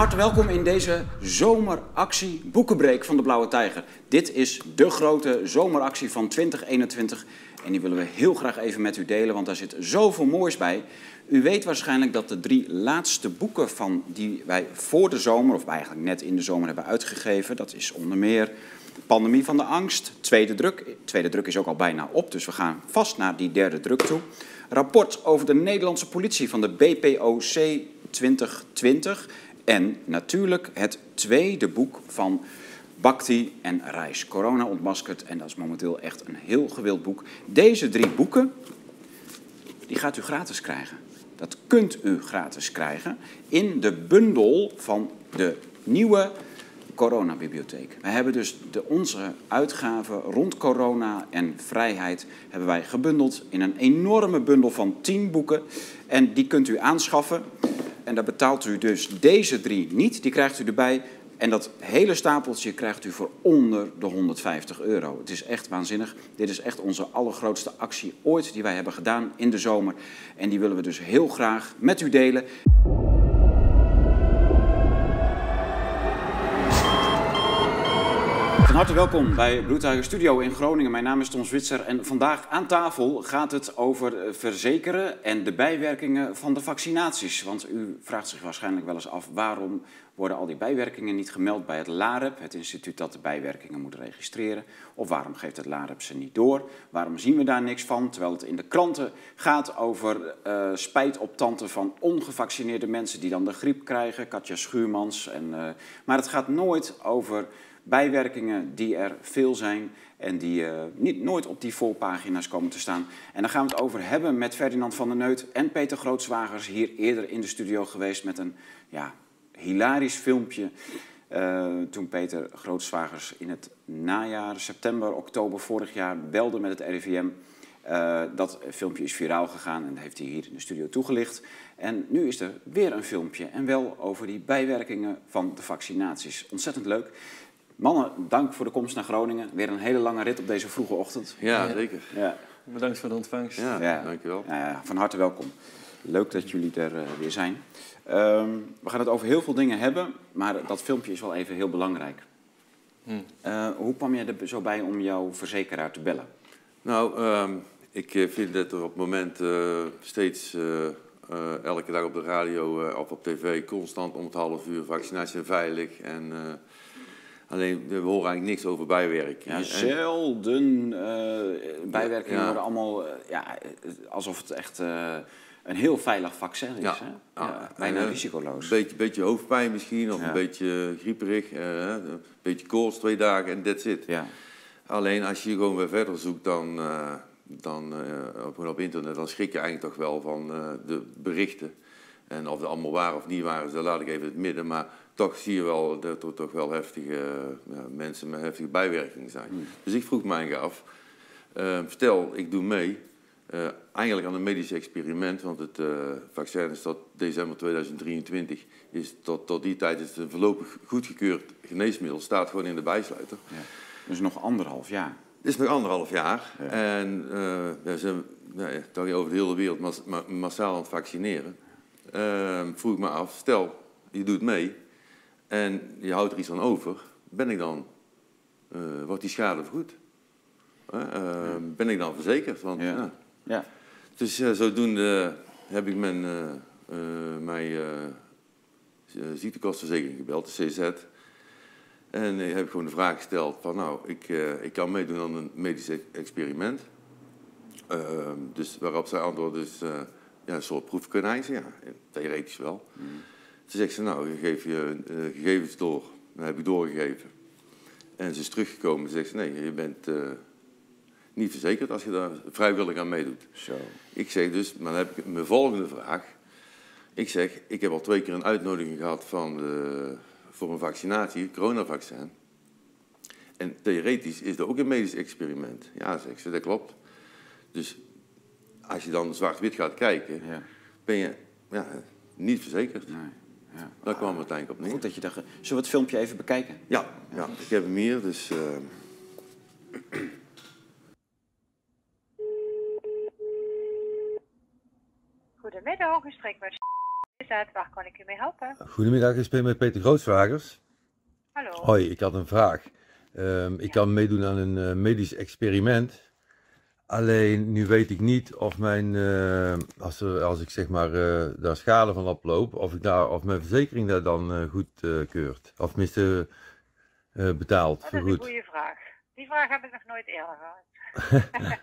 harte welkom in deze zomeractie Boekenbreek van de Blauwe Tijger. Dit is de grote zomeractie van 2021 en die willen we heel graag even met u delen, want daar zit zoveel moois bij. U weet waarschijnlijk dat de drie laatste boeken van die wij voor de zomer, of eigenlijk net in de zomer hebben uitgegeven, dat is onder meer Pandemie van de Angst, tweede druk. Tweede druk is ook al bijna op, dus we gaan vast naar die derde druk toe. Rapport over de Nederlandse politie van de BPOC 2020. En natuurlijk het tweede boek van Bhakti en Reis. Corona ontmaskerd en dat is momenteel echt een heel gewild boek. Deze drie boeken, die gaat u gratis krijgen. Dat kunt u gratis krijgen in de bundel van de nieuwe coronabibliotheek. We hebben dus de, onze uitgaven rond corona en vrijheid hebben wij gebundeld in een enorme bundel van tien boeken. En die kunt u aanschaffen. En daar betaalt u dus deze drie niet. Die krijgt u erbij. En dat hele stapeltje krijgt u voor onder de 150 euro. Het is echt waanzinnig. Dit is echt onze allergrootste actie ooit die wij hebben gedaan in de zomer. En die willen we dus heel graag met u delen. Van harte welkom bij Bloedtuigen Studio in Groningen. Mijn naam is Tom Zwitser en vandaag aan tafel gaat het over eh, verzekeren en de bijwerkingen van de vaccinaties. Want u vraagt zich waarschijnlijk wel eens af waarom worden al die bijwerkingen niet gemeld bij het LAREP, het instituut dat de bijwerkingen moet registreren. Of waarom geeft het LAREP ze niet door? Waarom zien we daar niks van? Terwijl het in de kranten gaat over uh, spijt op tante van ongevaccineerde mensen die dan de griep krijgen, Katja Schuurmans. En, uh, maar het gaat nooit over bijwerkingen die er veel zijn en die uh, niet, nooit op die voorpagina's komen te staan. En daar gaan we het over hebben met Ferdinand van der Neut en Peter Grootzwagers, hier eerder in de studio geweest met een ja, hilarisch filmpje. Uh, toen Peter Grootzwagers in het najaar, september, oktober vorig jaar belde met het RIVM. Uh, dat filmpje is viraal gegaan en heeft hij hier in de studio toegelicht. En nu is er weer een filmpje en wel over die bijwerkingen van de vaccinaties. Ontzettend leuk. Mannen, dank voor de komst naar Groningen. Weer een hele lange rit op deze vroege ochtend. Ja, ja. zeker. Ja. Bedankt voor de ontvangst. Ja, ja. dankjewel. Ja, van harte welkom. Leuk dat jullie er uh, weer zijn. Um, we gaan het over heel veel dingen hebben, maar dat filmpje is wel even heel belangrijk. Hmm. Uh, hoe kwam je er zo bij om jouw verzekeraar te bellen? Nou, um, ik vind dat er op het moment uh, steeds elke dag op de radio of op tv constant om het half uur vaccinatie en veilig en Alleen, we horen eigenlijk niks over bijwerkingen. Ja, zelden uh, bijwerkingen ja. worden allemaal uh, ja, alsof het echt uh, een heel veilig vaccin is. Ja. Hè? Ja, bijna risicoloos. Een beetje, beetje hoofdpijn misschien, of een beetje grieperig, een beetje koorts twee dagen en that's it. Ja. Alleen als je gewoon weer verder zoekt dan, dan op, op internet, dan schrik je eigenlijk toch wel van de berichten. En of het allemaal waar of niet waar is, dat laat ik even in het midden. Maar toch zie je wel dat er toch wel heftige ja, mensen met heftige bijwerkingen zijn. Hmm. Dus ik vroeg mij af, uh, stel ik doe mee, uh, eigenlijk aan een medisch experiment, want het uh, vaccin is tot december 2023, is tot, tot die tijd is het een voorlopig goedgekeurd geneesmiddel, staat gewoon in de bijsluiter. Ja. Dus nog anderhalf jaar? Het is nog anderhalf jaar. Ja. En we zijn nou ja, toch over de hele wereld mas ma massaal aan het vaccineren. Ehm, vroeg me af, stel je doet mee, en je houdt er iets van over, ben ik dan, uh, wordt die schade vergoed? Uh, uh, ben ik dan verzekerd? Want, ja. ja. Dus zodoende heb ik mijn, mijn ziektekostenverzekering gebeld, de CZ. En heb ik gewoon de vraag gesteld van nou, ik, ik kan meedoen aan een medisch experiment. Ehm, dus waarop zij antwoord is ja, een soort proefkonijntje, ja, theoretisch wel. Mm. Toen zegt ze, nou, je geeft je uh, gegevens door. Dat heb ik doorgegeven. En ze is teruggekomen en zegt ze, nee, je bent uh, niet verzekerd als je daar vrijwillig aan meedoet. Zo. Ik zeg dus, maar dan heb ik mijn volgende vraag. Ik zeg, ik heb al twee keer een uitnodiging gehad van de, voor een vaccinatie, coronavaccin. En theoretisch is dat ook een medisch experiment. Ja, zegt ze, dat klopt. Dus als je dan zwart-wit gaat kijken, ja. ben je ja, niet verzekerd. Nee. Ja. Daar kwam het uiteindelijk op neer. Goed dat je dacht. Zullen we het filmpje even bekijken? Ja, ja. ik heb hem hier, dus... Uh... Goedemiddag, gesprek met dat? Waar kan ik u mee helpen? Goedemiddag, ik spreek met Peter Grootswagers. Hallo. Hoi, ik had een vraag. Ehm, ik kan meedoen aan een eh, medisch experiment. Alleen nu weet ik niet of mijn, eh, als, er, als ik zeg maar eh, daar schade van oploop, of, ik daar, of mijn verzekering daar dan eh, goed keurt. Of eh, betaalt, Dat is een goede vraag. Die vraag heb ik nog nooit eerder gehad.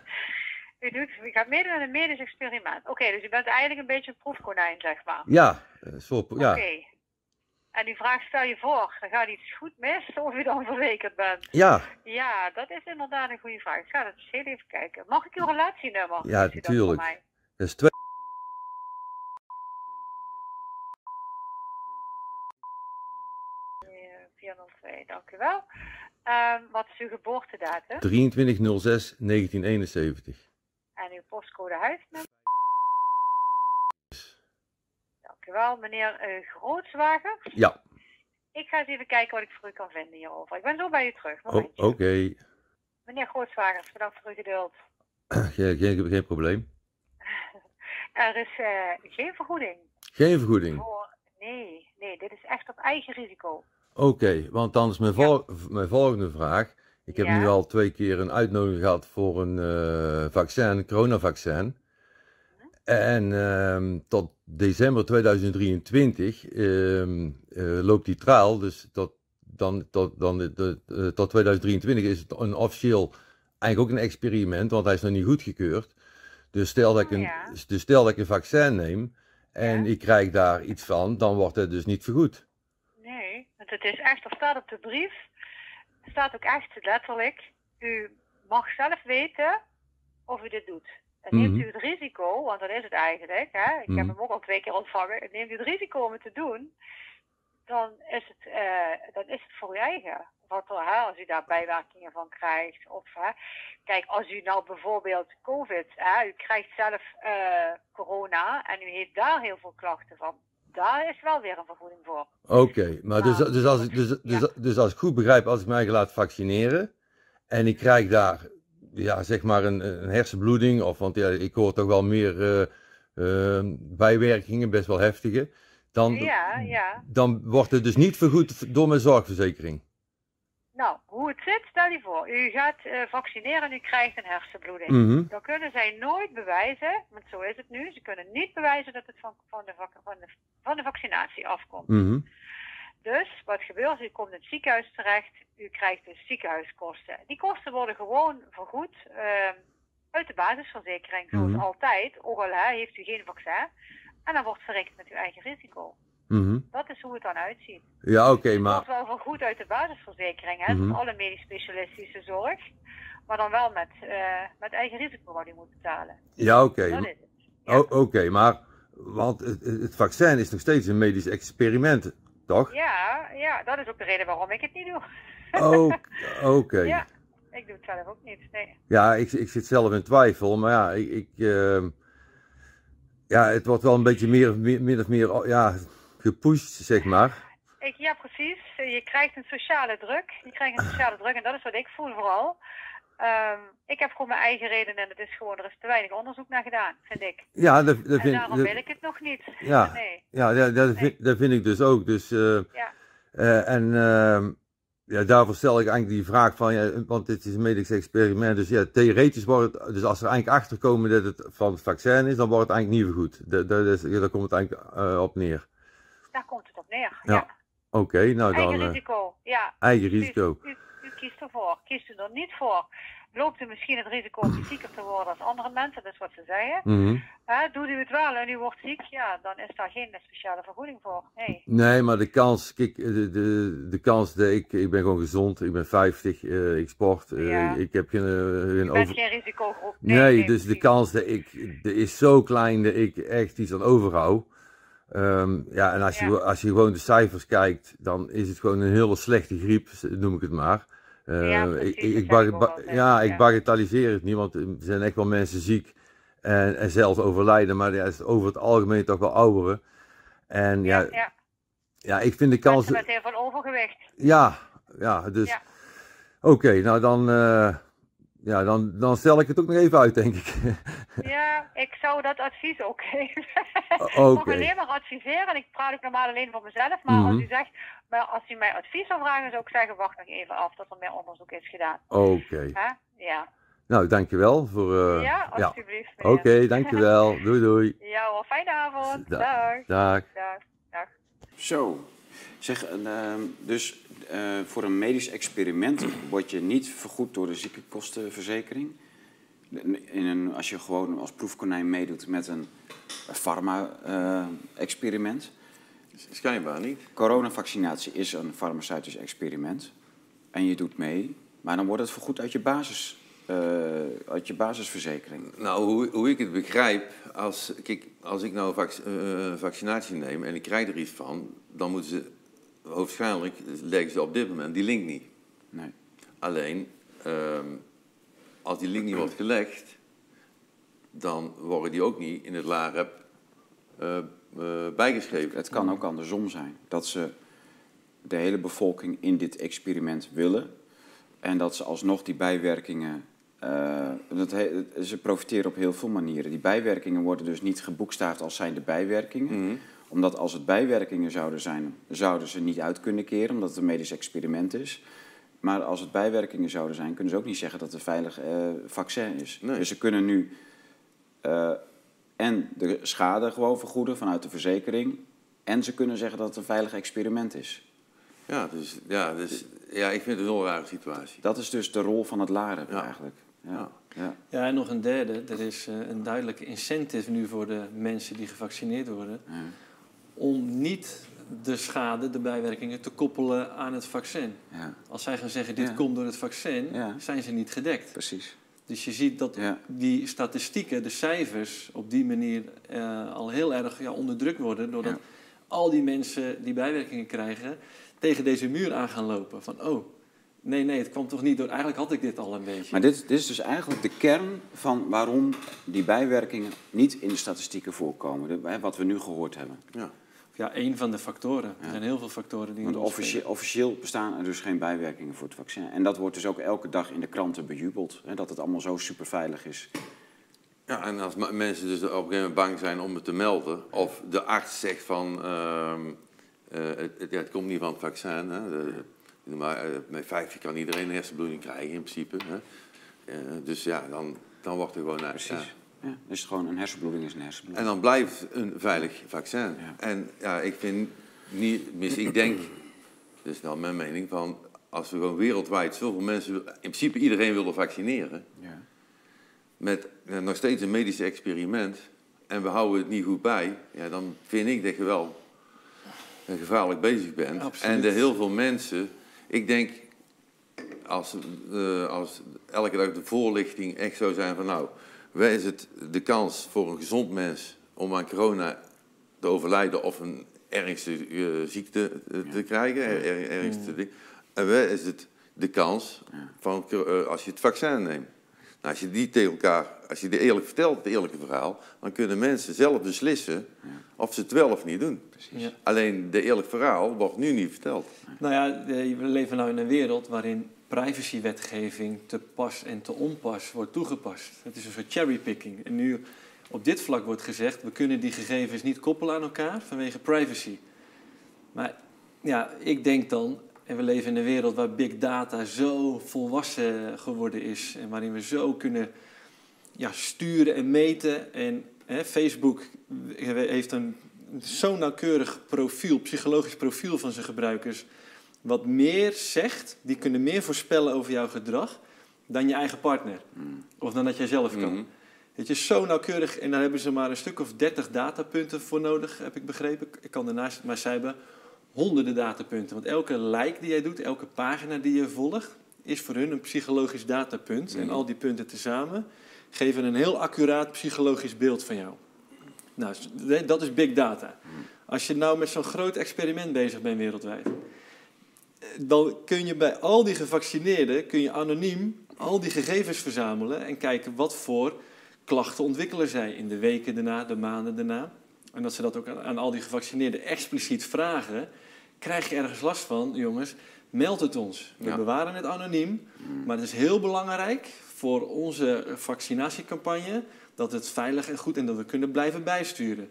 u, doet, u gaat meedoen aan een medisch experiment. Oké, dus u bent eigenlijk een beetje een proefkonijn, zeg maar. Ja, een soort, ja. Oké. En die vraag stel je voor, dan gaat iets goed mis of u dan verzekerd bent. Ja, Ja, dat is inderdaad een goede vraag. Ik ga dat eens heel even kijken. Mag ik uw relatienummer? Ja, u dat is twee. Eh, 402, dank u wel. Ehm, wat is uw geboortedatum 2306-1971. en uw postcode huisnummer? Dank u wel, meneer Grootswager. Ja, Ik ga eens even kijken wat ik voor u kan vinden hierover. Ik ben zo bij u terug. o- Momentje. oké. Meneer Grootswager, bedankt voor uw geduld. Geen, geen, geen probleem. Er is eh, geen vergoeding Geen vergoeding. voor. Nee, nee, dit is echt op eigen risico. Oké, want dan is mijn, vol- mijn volgende vraag. Ik heb Ja. nu al twee keer een uitnodiging gehad voor een eh, vaccin, een coronavaccin. En ehm, tot december 2023 ehm, eh, loopt die trial, dus tot, dan, tot, dan, de, de- eh, tot 2023 is het een officieel, eigenlijk ook een experiment, want hij is nog niet goedgekeurd. Dus stel dat ik Oh, een, ja. dus stel dat ik een vaccin neem en Ja. ik krijg daar iets van, dan wordt het dus niet vergoed. Nee, want het is echt, er staat op de brief, staat ook echt letterlijk, u mag zelf weten of u dit doet. Neemt Mhm. u het risico, want dat is het eigenlijk, hè? ik Mhm. heb hem ook al twee keer ontvangen, neemt u het risico om het te doen, dan is het, eh, dan is het voor uw eigen. Wat er, hè, als u daar bijwerkingen van krijgt. Of, hè, kijk, als u nou bijvoorbeeld COVID, hè, u krijgt zelf eh, corona en u heeft daar heel veel klachten van. Daar is wel weer een vergoeding voor. Oké, maar dus, dus, als ik, dus, dus, ja. dus als ik goed begrijp, als ik mij laat vaccineren en ik krijg daar, ja, zeg maar een, een hersenbloeding, of want ja, ik hoor toch wel meer eh, eh, bijwerkingen, best wel heftige, dan, Ja, ja. dan wordt het dus niet vergoed door mijn zorgverzekering. Nou, hoe het zit, stel je voor. U gaat eh, vaccineren en u krijgt een hersenbloeding. Mhm. Dan kunnen zij nooit bewijzen, want zo is het nu, ze kunnen niet bewijzen dat het van, van, de, van, de, van de vaccinatie afkomt. Mhm. Dus wat gebeurt, u komt in het ziekenhuis terecht, u krijgt dus ziekenhuiskosten. Die kosten worden gewoon vergoed eh, uit de basisverzekering, zoals Mhm. altijd. Ook al hè, heeft u geen vaccin. En dan wordt verrekend met uw eigen risico. Mhm. Dat is hoe het dan uitziet. Ja, oké, Het maar. wordt wel vergoed uit de basisverzekering, hè, Mhm. alle medisch specialistische zorg. Maar dan wel met, eh, met eigen risico wat u moet betalen. Ja, oké. Het. Ja. Oké, maar. Want het, het vaccin is nog steeds een medisch experiment, toch? Ja, ja, dat is ook de reden waarom ik het niet doe. Oké. Ja, ik doe het zelf ook niet. Nee. Ja, ik, ik zit zelf in twijfel, maar ja, ik, ik, ehm, ja, het wordt wel een beetje meer, meer, min of meer ja, gepusht, zeg maar. Ik, ja, precies. Je krijgt een sociale druk. Je krijgt een sociale druk en dat is wat ik voel vooral. Ehm, ik heb gewoon mijn eigen redenen en het is gewoon, er is te weinig onderzoek naar gedaan, vind ik. Ja, dat, dat En vind, daarom dat- wil ik het nog niet. Ja. Nee. ja, dat, dat, vind, dat vind ik dus ook. Dus, eh, Ja. eh, en ehm, ja, daarvoor stel ik eigenlijk die vraag van, ja, want dit is een medisch experiment, dus ja, theoretisch wordt het, dus als er eigenlijk achter komen dat het van het vaccin is, dan wordt het eigenlijk niet vergoed. Dat, dat is, ja, daar komt het eigenlijk eh, op neer. Daar komt het op neer. Ja, Oké, nou dan Eigen risico, ja. eigen risico. U, u kiest ervoor. Kiest u er niet voor, loopt u misschien het risico om zieker te worden als andere mensen, dat is wat ze zeggen. Hè, doet u het wel en u wordt ziek, ja, dan is daar geen speciale vergoeding voor. Nee. Nee, maar de kans, kijk, de, de, de kans, dat ik, ik ben gewoon gezond, ik ben 50, eh, ik sport, eh, Ja. ik heb geen, eh, geen U bent over... geen risicogroep. Nee, dus de kans dat ik, de is zo klein dat ik echt iets aan overhoud. Ehm, ja, en als, Ja. Je, als je gewoon de cijfers kijkt, dan is het gewoon een hele slechte griep, noem ik het maar. Eh, Ja, precies, ik, ja, ik bagatelliseer het niet, want er zijn echt wel mensen ziek en, en zelfs overlijden, maar ja, is over het algemeen toch wel ouderen. En ja, Ja, ja, ja. ik vind de kans... Met heel veel overgewicht. Ja, ja, dus. Ja. Oké, nou dan. eh, ja, dan, dan stel ik het ook nog even uit, denk ik. Ja, ik zou dat advies ook geven. Ik mag Oké. alleen maar adviseren en ik praat ook normaal alleen voor mezelf. Maar als Mhm. u zegt, maar als u mij advies zou vragen, zou ik zeggen, wacht nog even af tot er meer onderzoek is gedaan. Oké. Ja. Nou, dankjewel voor... eh, ja, ja. alsjeblieft. Oké, dankjewel. Doei, doei. Ja hoor, fijne avond. Da- Dag. Dag. Dag. Dag. Zo. Zeg, ehm, dus eh, voor een medisch experiment word je niet vergoed door de ziekenkostenverzekering. In een, als je gewoon als proefkonijn meedoet met een farma-experiment. Schijnbaar niet. Coronavaccinatie is een farmaceutisch experiment. En je doet mee, maar dan wordt het vergoed uit je, basis, eh, uit je basisverzekering. Nou, hoe, hoe ik het begrijp, als, kijk, als ik nou vac- eh, vaccinatie neem en ik krijg er iets van, dan moeten ze, hoogstwaarschijnlijk leggen ze op dit moment die link niet. Nee. Alleen, ehm, als die link niet wordt gelegd, dan worden die ook niet in het LAREP eh, eh, bijgeschreven. Het kan ook andersom zijn. Dat ze de hele bevolking in dit experiment willen. En dat ze alsnog die bijwerkingen. eh, dat he- ze profiteren op heel veel manieren. Die bijwerkingen worden dus niet geboekstaafd als zijnde bijwerkingen. Mhm. Omdat als het bijwerkingen zouden zijn, zouden ze niet uit kunnen keren, omdat het een medisch experiment is. Maar als het bijwerkingen zouden zijn, kunnen ze ook niet zeggen dat het een veilig eh, vaccin is. Nee. Dus ze kunnen nu eh, en de schade gewoon vergoeden vanuit de verzekering. En ze kunnen zeggen dat het een veilig experiment is. Ja, dus, ja, dus, ja, ik vind het een heel rare situatie. Dat is dus de rol van het LAREP Ja. eigenlijk. Ja. Ja. Ja, en nog een derde. Er is eh, een duidelijke incentive nu voor de mensen die gevaccineerd worden. Ja. Om niet de schade, de bijwerkingen, te koppelen aan het vaccin. ja, Als zij gaan zeggen, dit Ja. komt door het vaccin, Ja. zijn ze niet gedekt. precies. Dus je ziet dat Ja. die statistieken, de cijfers, op die manier eh, al heel erg ja, onderdrukt worden. Doordat Ja. al die mensen die bijwerkingen krijgen, tegen deze muur aan gaan lopen. Van, oh, nee, nee, het kwam toch niet door. Eigenlijk had ik dit al een beetje. Maar dit, dit is dus eigenlijk de kern van waarom die bijwerkingen niet in de statistieken voorkomen. Wat we nu gehoord hebben. Ja. Ja, één van de factoren. Ja. Er zijn heel veel factoren die Want officie- officieel bestaan er dus geen bijwerkingen voor het vaccin. En dat wordt dus ook elke dag in de kranten bejubeld. Hè, dat het allemaal zo superveilig is. Ja, en als mensen dus op een gegeven moment bang zijn om het te melden, of de arts zegt van, ehm, eh, het, het, komt niet van het vaccin, hè, de, de- maar eh, met vijf kan iedereen een hersenbloeding krijgen in principe. Hè. Eh, dus ja, dan, dan wordt er gewoon naar. Precies. ja. Ja, dus gewoon een hersenbloeding is een En hersenbloeding. dan blijft het een veilig vaccin. Ja. En ja, ik vind niet, tenminste, ik denk, dat is nou mijn mening, van als we gewoon wereldwijd zoveel mensen, in principe iedereen willen vaccineren, Ja. met nog steeds een medisch experiment en we houden het niet goed bij, ja, dan vind ik dat je wel eh, gevaarlijk bezig bent. Absoluut. En de heel veel mensen, ik denk, als, eh, als elke dag de voorlichting echt zou zijn van nou, wij is het de kans voor een gezond mens om aan corona te overlijden of een ernstige eh, ziekte eh, te krijgen, er, er- ding. En wij is het de kans van eh, als je het vaccin neemt. Nou, als je die tegen elkaar, als je die eerlijk vertelt, het eerlijke verhaal, dan kunnen mensen zelf beslissen of ze het wel of niet doen. Ja. Alleen de eerlijk verhaal wordt nu niet verteld. Nou ja, eh, we leven nu in een wereld waarin privacywetgeving te pas en te onpas wordt toegepast. Het is een soort cherrypicking. En nu op dit vlak wordt gezegd, we kunnen die gegevens niet koppelen aan elkaar vanwege privacy. Maar ja, ik denk dan, en we leven in een wereld waar big data zo volwassen geworden is en waarin we zo kunnen ja, sturen en meten. En hè, Facebook heeft een zo'n nauwkeurig profiel, psychologisch profiel van zijn gebruikers, wat meer zegt, die kunnen meer voorspellen over jouw gedrag dan je eigen partner. Of dan dat jij zelf kan. Het is zo nauwkeurig en daar hebben ze maar een stuk of 30 datapunten voor nodig, heb ik begrepen. Ik kan daarnaast, maar zij hebben honderden datapunten. Want elke like die jij doet, elke pagina die je volgt, is voor hun een psychologisch datapunt. En Mhm. al die punten tezamen geven een heel accuraat psychologisch beeld van jou. Nou, dat is big data. Als je nou met zo'n groot experiment bezig bent wereldwijd, eh, dan kun je bij al die gevaccineerden kun je anoniem al die gegevens verzamelen en kijken wat voor klachten ontwikkelen zij in de weken daarna, de maanden daarna. En dat ze dat ook aan, aan al die gevaccineerden expliciet vragen. Krijg je ergens last van, jongens, meld het ons. We Ja. bewaren het anoniem, maar het is heel belangrijk voor onze vaccinatiecampagne dat het veilig en goed en dat we kunnen blijven bijsturen.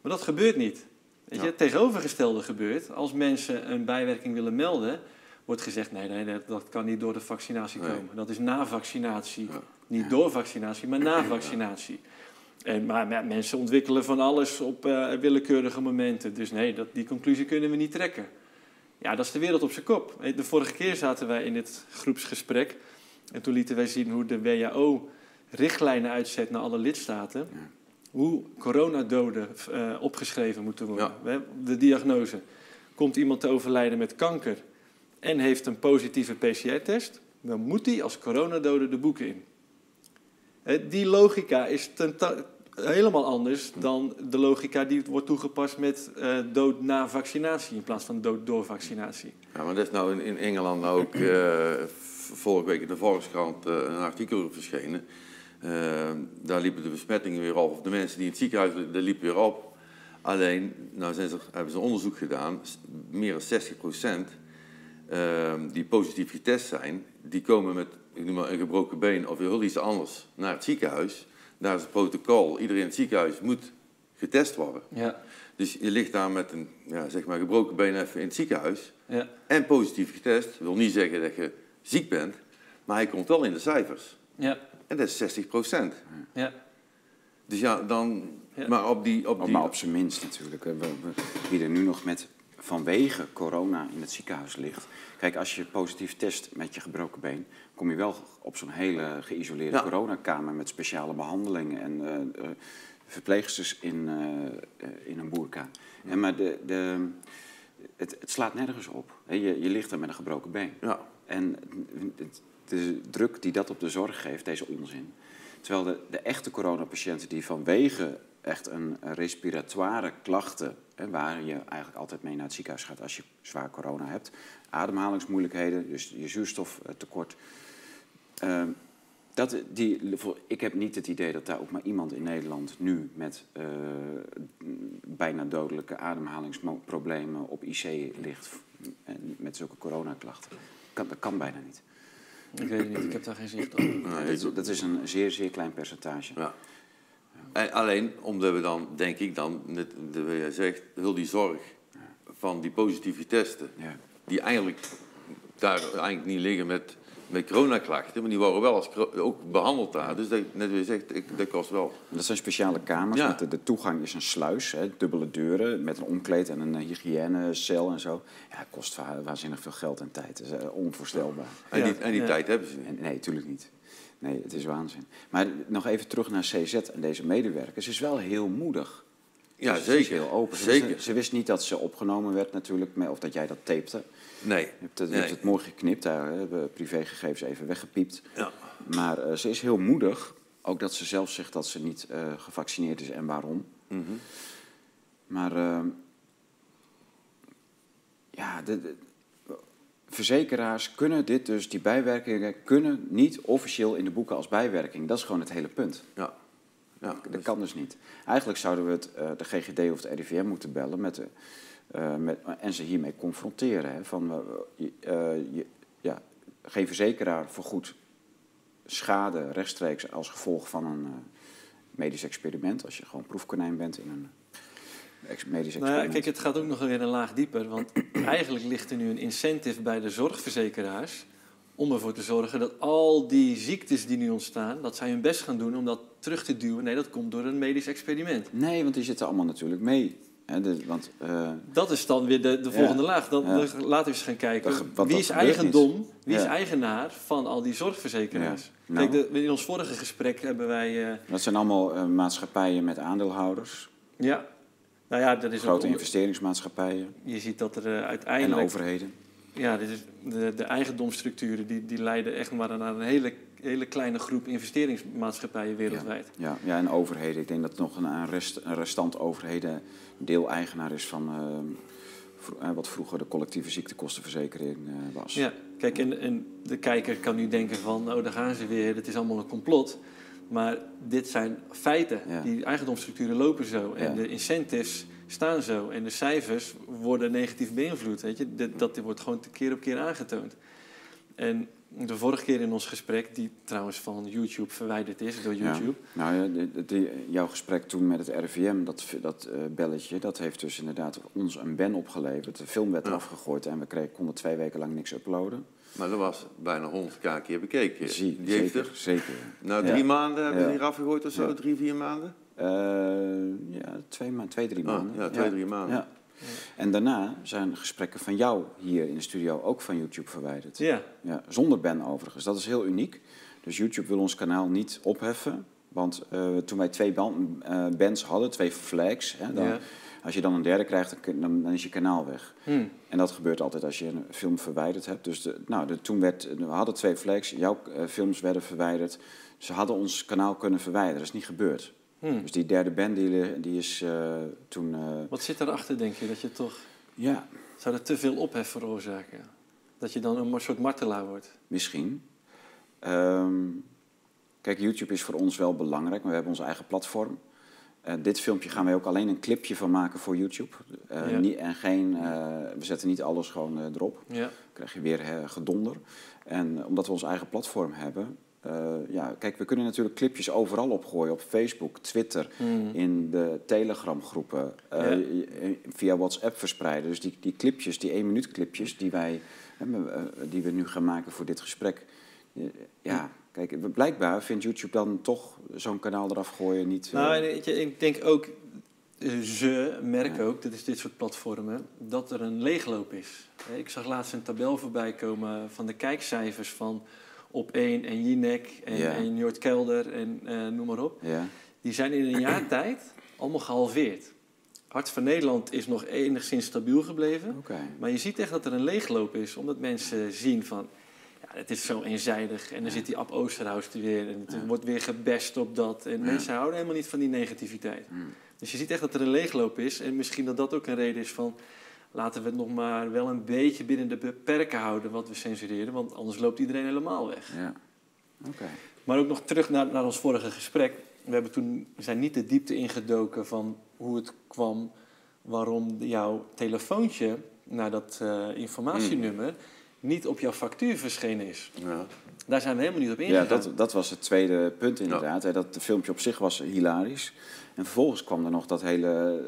Maar dat gebeurt niet. Weet je, Ja. Het tegenovergestelde gebeurt. Als mensen een bijwerking willen melden, wordt gezegd: nee, nee, dat, dat kan niet door de vaccinatie Nee. komen. Dat is na vaccinatie. Ja. Niet door vaccinatie, maar na vaccinatie. En, maar ja, mensen ontwikkelen van alles op eh, willekeurige momenten. Dus nee, dat, die conclusie kunnen we niet trekken. Ja, dat is de wereld op zijn kop. De vorige keer zaten wij in dit groepsgesprek. En toen lieten wij zien hoe de WHO richtlijnen uitzet naar alle lidstaten. Ja. Hoe coronadoden eh, opgeschreven moeten worden. Ja. De diagnose. Komt iemand te overlijden met kanker en heeft een positieve PCR-test, dan moet hij als coronadode de boeken in. Die logica is helemaal anders dan de logica die wordt toegepast met eh, dood na vaccinatie in plaats van dood door vaccinatie. Ja, maar dat is nou in, in Engeland ook eh, vorige week in de Volkskrant eh, een artikel verschenen. Eh, daar liepen de besmettingen weer op, of de mensen die in het ziekenhuis liepen, dat liep weer op. Alleen, nou zijn ze, hebben ze onderzoek gedaan, meer dan 60% die positief getest zijn, die komen met ik noem maar een gebroken been of heel iets anders naar het ziekenhuis. Daar is het protocol, iedereen in het ziekenhuis moet getest worden. Ja, Dus je ligt daar met een ja, zeg maar gebroken been even in het ziekenhuis ja, en positief getest. wil niet zeggen dat je ziek bent, maar hij komt wel in de cijfers. ja, En dat is 60 procent. ja. Dus ja, dan... Ja. Maar op die... Op Oh, die maar op zijn minst natuurlijk. We, we, wie er nu nog met vanwege corona in het ziekenhuis ligt. Kijk, als je positief test met je gebroken been, kom je wel op zo'n hele geïsoleerde Ja. coronakamer met speciale behandelingen en eh, eh, verpleegsters in, eh, in een boerka. En maar de, de, het, het slaat nergens op. hè. Je, je ligt er met een gebroken been. ja, En de druk die dat op de zorg geeft, deze onzin. Terwijl de, de echte coronapatiënten die vanwege echt een respiratoire klachten, hè, waar je eigenlijk altijd mee naar het ziekenhuis gaat als je zwaar corona hebt, ademhalingsmoeilijkheden, dus je zuurstoftekort. Ehm, dat, die, ik heb niet het idee dat daar ook maar iemand in Nederland nu met eh, bijna dodelijke ademhalingsproblemen op IC ligt met zulke coronaklachten. Kan, dat kan bijna niet. Ik weet het niet, ik heb daar geen zicht op. nee, dat, is, ook dat is een zeer, zeer klein percentage. ja. En alleen omdat we dan, denk ik dan, net, jij zegt, heel die zorg van die positieve testen, Ja. die eigenlijk daar eigenlijk niet liggen met, met coronaklachten, maar die worden wel als, ook behandeld daar. Dus dat, net wat je zegt, ik, dat kost wel. Dat zijn speciale kamers. Ja. Met de, de toegang is een sluis, hè, dubbele deuren met een omkleed en een eh, hygiënecel en zo. Ja, het kost wa- waanzinnig veel geld en tijd. Dat is eh, onvoorstelbaar. En die, en die ja. tijd hebben ze niet. En, nee, natuurlijk niet. Nee, het is waanzin. Maar nog even terug naar CZ en deze medewerkers. Ze is wel heel moedig. Ja, Ze is- ze zeker. heel open. Ze Zeker. wist, ze wist niet dat ze opgenomen werd natuurlijk, of dat jij dat tapte. Nee. Je hebt, het, je Nee. hebt het mooi geknipt, daar hebben we privégegevens even weggepiept. Ja. Maar eh, ze is heel moedig. Ook dat ze zelf zegt dat ze niet eh, gevaccineerd is en waarom. Mhm. Maar eh, ja, de, de- verzekeraars kunnen dit dus, die bijwerkingen, kunnen niet officieel in de boeken als bijwerking. Dat is gewoon het hele punt. Ja. Ja. Dat kan dus niet. Eigenlijk zouden we het, eh, de GGD of het RIVM moeten bellen met de, eh, met, en ze hiermee confronteren. Hè, van, eh, je- ja, geen verzekeraar vergoedt schade rechtstreeks als gevolg van een medisch experiment. Als je gewoon proefkonijn bent in een medisch Nou ja, kijk, het gaat ook nog weer een laag dieper. Want eigenlijk ligt er nu een incentive bij de zorgverzekeraars om ervoor te zorgen dat al die ziektes die nu ontstaan, dat zij hun best gaan doen om dat terug te duwen. Nee, dat komt door een medisch experiment. Nee, want die zitten allemaal natuurlijk mee. Hè, de, want, eh, Dat is dan weer de, de Ja. volgende laag. Dan, Ja. laten we eens gaan kijken. Dat ge- wat- wie is eigendom, wie is eigenaar van al die zorgverzekeraars? Nou. Kijk, de- in ons vorige gesprek hebben wij... eh, dat zijn allemaal eh, maatschappijen met aandeelhouders. ja, nou ja, dat is. Grote investeringsmaatschappijen Je ziet dat er eh, en uiteindelijk... overheden. Ja, dit is de, de eigendomsstructuren die, die leiden echt maar naar een hele, hele kleine groep investeringsmaatschappijen wereldwijd. Ja, ja, en overheden. Ik denk dat nog een, rest, een restant overheden deel-eigenaar is van eh, eh, wat vroeger de collectieve ziektekostenverzekering eh, was. Ja, kijk, en, en de kijker kan nu denken van, oh, daar gaan ze weer, het is allemaal een complot. Maar dit zijn feiten. Ja. Die eigendomsstructuren lopen zo. En Ja. de incentives staan zo. En de cijfers worden negatief beïnvloed. Weet je? Dat, dat wordt gewoon keer op keer aangetoond. En de vorige keer in ons gesprek, die trouwens van YouTube verwijderd is door YouTube. Nou ja, de- de- jouw gesprek toen met het RIVM, dat, dat eh, belletje, dat heeft dus inderdaad ons een ban opgeleverd. De film werd Ja. eraf gegooid en we kregen, konden twee weken lang niks uploaden. Maar dat was bijna 100 keer bekeken. Zie, die heeft zeker, er, zeker. na drie Ja. maanden hebben Ja. die eraf gegooid of zo, Ja. drie, vier maanden? Eh, ja, twee, ma twee drie Ah, maanden. ja, twee, drie maanden. Ja. En daarna zijn gesprekken van jou hier in de studio ook van YouTube verwijderd. Ja, Ja, zonder ban overigens. Dat is heel uniek. Dus YouTube wil ons kanaal niet opheffen. Want eh, toen wij twee ban eh, bands hadden, twee flags, hè, dan, Ja. als je dan een derde krijgt, dan, dan, is je kanaal weg. Hm. En dat gebeurt altijd als je een film verwijderd hebt. Dus de, nou, de, toen werd, we hadden twee flags, jouw films werden verwijderd. Ze hadden ons kanaal kunnen verwijderen, dat is niet gebeurd. Hm. Dus die derde band die, die is eh, toen... eh, Wat zit erachter, denk je? Dat je toch... ja, Zou dat te veel ophef veroorzaken? Dat je dan een soort martelaar wordt? Misschien. Ehm, kijk, YouTube is voor ons wel belangrijk, maar we hebben ons eigen platform. Dit filmpje gaan wij ook alleen een clipje van maken voor YouTube. Eh, Ja. niet, en geen, we zetten niet alles gewoon erop. Ja. Dan krijg je weer gedonder. En omdat we ons eigen platform hebben... eh, ja, kijk, we kunnen natuurlijk clipjes overal opgooien. Op Facebook, Twitter, Hm. in de Telegram-groepen, eh, Ja. via WhatsApp verspreiden. Dus die, die clipjes, die één minuut clipjes die, wij, eh, die we nu gaan maken voor dit gesprek. Ja, kijk, blijkbaar vindt YouTube dan toch zo'n kanaal eraf gooien niet... Nou, ik denk ook, ze merken ook, dat is dit soort platformen, dat er een leegloop is. Ik zag laatst een tabel voorbij komen van de kijkcijfers van Op1 en Jinek en, Ja. en en eh, noem maar op. ja, Die zijn in een jaar tijd allemaal gehalveerd. Hart van Nederland is nog enigszins stabiel gebleven. Maar je ziet echt dat er een leegloop is, omdat mensen zien van... Ja, het is zo eenzijdig en dan zit die Ab Oosterhuis er weer... en het Ja. wordt weer gebest op dat. En mensen houden helemaal niet van die negativiteit. Hmm. Dus je ziet echt dat er een leegloop is. En misschien dat dat ook een reden is van... laten we het nog maar wel een beetje binnen de beperken houden wat we censureren... want anders loopt iedereen helemaal weg. Ja. Maar ook nog terug naar, naar ons vorige gesprek. We, hebben toen, we zijn niet de diepte ingedoken van hoe het kwam... waarom jouw telefoontje naar dat eh, informatienummer... niet op jouw factuur verschenen is. Ja. Daar zijn we helemaal niet op Ja, ingegaan. dat, dat was het tweede punt inderdaad. Dat filmpje op zich was hilarisch. En vervolgens kwam er nog dat hele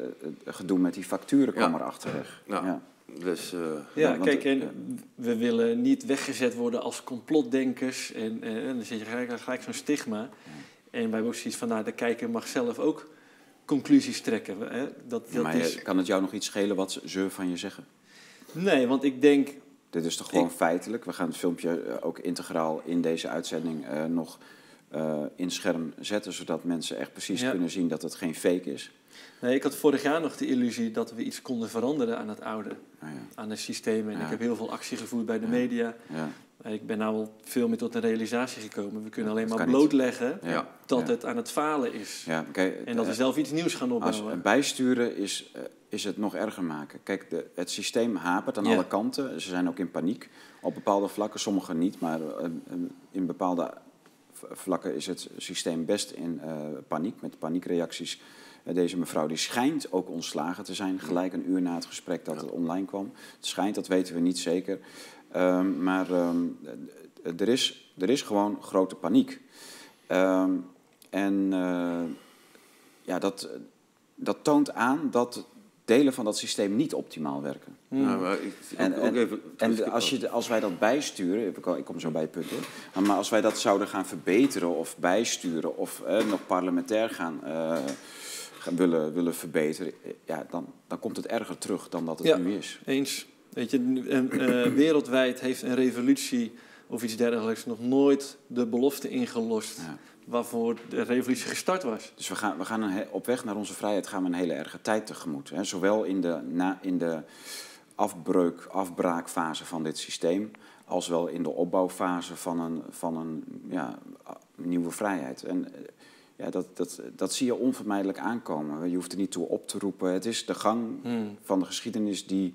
eh, gedoe met die facturen kwam Ja. erachterweg. Ja. Ja. Dus eh, Ja, Ja, want- kijk, en ja. we willen niet weggezet worden als complotdenkers. En, eh, en dan zit je gelijk, gelijk zo'n stigma. En wij hebben ook zoiets van, nou, de kijker mag zelf ook conclusies trekken. Hè? Dat, dat maar is... kan het jou nog iets schelen wat ze van je zeggen? Nee, want ik denk, Dit is toch gewoon Ik- feitelijk? We gaan het filmpje eh, ook integraal in deze uitzending eh, nog eh, in scherm zetten, zodat mensen echt precies Ja. kunnen zien dat het geen fake is. nee, ik had vorig jaar nog de illusie dat we iets konden veranderen aan het oude. Ja, Aan het systeem. En Ja. ik heb heel veel actie gevoerd bij de media. ja, Ik ben nou al veel meer tot een realisatie gekomen. We kunnen alleen maar blootleggen dat het aan het falen is. Kijk, En dat we eh, zelf iets nieuws gaan Als opbouwen. bijsturen is, eh, is het nog erger maken. Kijk, de, het systeem hapert aan alle kanten. Ze zijn ook in paniek. Op bepaalde vlakken, sommige niet. Maar in bepaalde vlakken is het systeem best in eh, paniek, met paniekreacties. Eh, deze mevrouw die schijnt ook ontslagen te zijn, gelijk een uur na het gesprek dat het online kwam. Het schijnt, dat weten we niet zeker. Ehm, maar ehm, eh, er, is, er is gewoon grote paniek. Ehm, en eh, ja, dat, dat toont aan dat delen van dat systeem niet optimaal werken. Nou, maar ik, En- ook en- even, En de- als, je, als wij dat bijsturen, ik kom- ik kom zo bij het punt hoor. Maar- als wij dat zouden gaan verbeteren of bijsturen of eh, nog parlementair gaan, eh, gaan willen, willen verbeteren, eh, ja, dan, dan komt het erger terug dan dat het Ja. nu is. Eens. Weet je, eh, wereldwijd heeft een revolutie of iets dergelijks nog nooit de belofte ingelost Ja. Waarvoor de revolutie gestart was. Dus we gaan, we gaan een op weg naar onze vrijheid gaan we een hele erge tijd tegemoet. Hè. Zowel in de, na, in de afbreuk, afbraakfase van dit systeem, als wel in de opbouwfase van een, van een ja, nieuwe vrijheid. En ja, dat, dat, dat zie je onvermijdelijk aankomen. Je hoeft er niet toe op te roepen. Het is de gang Hmm. van de geschiedenis die,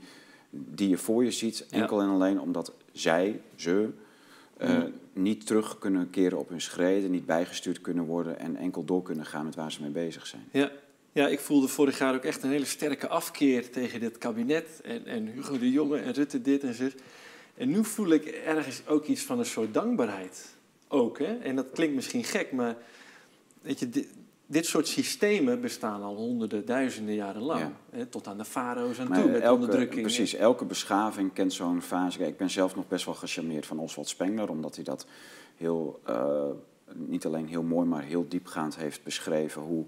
die je voor je ziet, Ja. enkel en alleen omdat zij, ze, eh, niet terug kunnen keren op hun schreden, niet bijgestuurd kunnen worden en enkel door kunnen gaan met waar ze mee bezig zijn. Ja. ja, ik voelde vorig jaar ook echt een hele sterke afkeer tegen dit kabinet. En, en Hugo de Jonge en Rutte dit en zo. En nu voel ik ergens ook iets van een soort dankbaarheid. Ook, hè? En dat klinkt misschien gek, maar weet je, dit, dit soort systemen bestaan al honderden, duizenden jaren lang. Ja. Hè? Tot aan de farao's Maar toe, met elke, onderdrukking. Precies, elke beschaving kent zo'n fase. Kijk, ik ben zelf nog best wel gecharmeerd van Oswald Spengler, omdat hij dat heel, eh, niet alleen heel mooi, maar heel diepgaand heeft beschreven. Hoe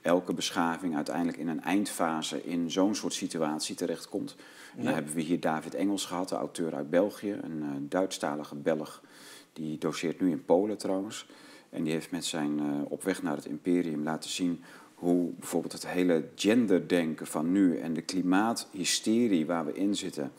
elke beschaving uiteindelijk in een eindfase in zo'n soort situatie terechtkomt. En dan Ja. hebben we hier David Engels gehad, de auteur uit België, een eh, Duitsstalige Belg. Die doseert nu in Polen trouwens. En die heeft met zijn eh, op weg naar het imperium laten zien hoe bijvoorbeeld het hele genderdenken van nu en de klimaathysterie waar we in zitten,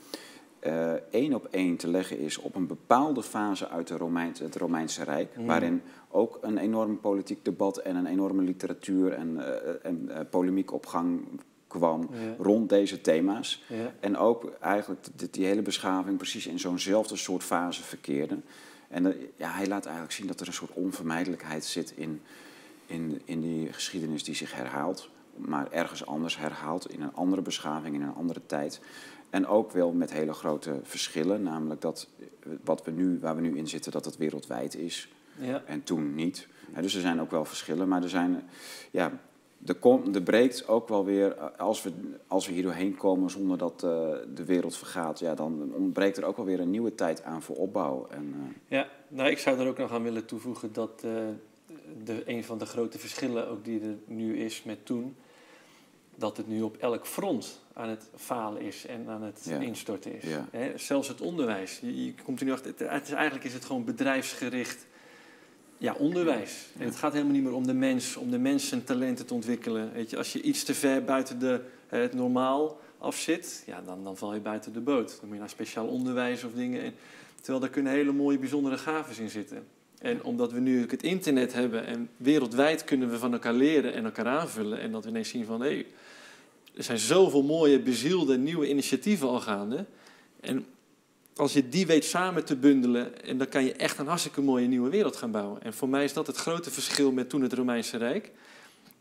eh, één op één te leggen is op een bepaalde fase uit de Romein, het Romeinse Rijk, Mm. waarin ook een enorm politiek debat en een enorme literatuur en, eh, en polemiek op gang kwam Ja. rond deze thema's. Ja. En ook eigenlijk die, die hele beschaving precies in zo'nzelfde soort fase verkeerde. En ja, hij laat eigenlijk zien dat er een soort onvermijdelijkheid zit in, in, in die geschiedenis die zich herhaalt. Maar ergens anders herhaalt, in een andere beschaving, in een andere tijd. En ook wel met hele grote verschillen. Namelijk dat wat we nu, waar we nu in zitten, dat het wereldwijd is. Ja. En toen niet. Ja, dus er zijn ook wel verschillen. Maar er zijn, ja, er, er breekt ook wel weer, eh, als we, als we hier doorheen komen zonder dat eh, de wereld vergaat, ja, dan ontbreekt er ook wel weer een nieuwe tijd aan voor opbouw. En, eh, Ja, nou, ik zou er ook nog aan willen toevoegen dat de, een van de grote verschillen ook die er nu is met toen, dat het nu op elk front aan het falen is en aan het Ja. instorten is. Ja. Zelfs het onderwijs. Je, je komt er nu achter, het, het is, eigenlijk is het gewoon bedrijfsgericht ja, onderwijs. En het gaat helemaal niet meer om de mens, om de mens zijn talenten te ontwikkelen. Weet je, als je iets te ver buiten de, het normaal afzit, ja, dan, dan val je buiten de boot. Dan moet je naar speciaal onderwijs of dingen. En, terwijl daar kunnen hele mooie, bijzondere gaven in zitten. En omdat we nu het internet hebben en wereldwijd kunnen we van elkaar leren en elkaar aanvullen. En dat we ineens zien van hé, er zijn zoveel mooie, bezielde, nieuwe initiatieven al gaande. En als je die weet samen te bundelen, en dan kan je echt een hartstikke mooie nieuwe wereld gaan bouwen. En voor mij is dat het grote verschil met toen het Romeinse Rijk.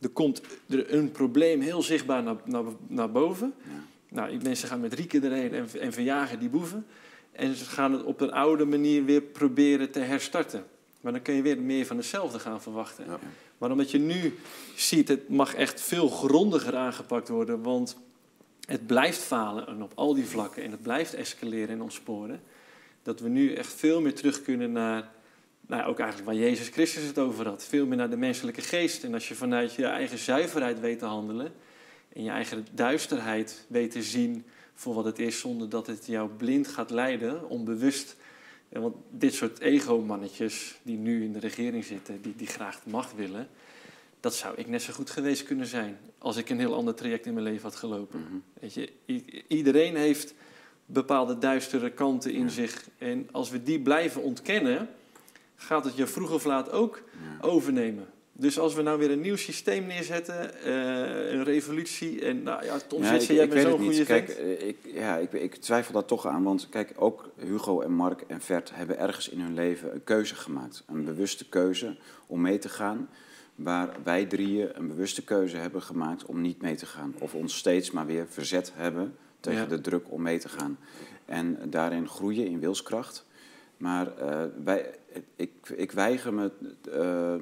Er komt er een probleem heel zichtbaar naar, naar, naar boven. Ja. Nou, mensen gaan met rieken erheen en, en verjagen die boeven. En ze gaan het op een oude manier weer proberen te herstarten. Maar dan kun je weer meer van hetzelfde gaan verwachten. Ja. Maar omdat je nu ziet, het mag echt veel grondiger aangepakt worden. Want het blijft falen en op al die vlakken. En het blijft escaleren en ontsporen. Dat we nu echt veel meer terug kunnen naar, nou, ook eigenlijk waar Jezus Christus het over had. Veel meer naar de menselijke geest. En als je vanuit je eigen zuiverheid weet te handelen. En je eigen duisterheid weet te zien voor wat het is. Zonder dat het jou blind gaat leiden, onbewust. Want dit soort ego-mannetjes die nu in de regering zitten, die, die graag macht willen. Dat zou ik net zo goed geweest kunnen zijn. Als ik een heel ander traject in mijn leven had gelopen. mhm. Weet je, iedereen heeft bepaalde duistere kanten in Ja. zich. En als we die blijven ontkennen, gaat het je vroeg of laat ook Ja. overnemen. Dus als we nou weer een nieuw systeem neerzetten, eh, een revolutie. En nou ja, Tom Ja, Zitsen, ik, jij bent weet zo'n goede Kijk, eh, ik, ja, ik, ik twijfel daar toch aan. Want kijk, ook Hugo en Mark en Vert hebben ergens in hun leven een keuze gemaakt. Een bewuste keuze om mee te gaan. Waar wij drieën een bewuste keuze hebben gemaakt om niet mee te gaan. Of ons steeds maar weer verzet hebben tegen Ja. de druk om mee te gaan. En daarin groeien in wilskracht. Maar eh, wij, ik, ik weiger me eh,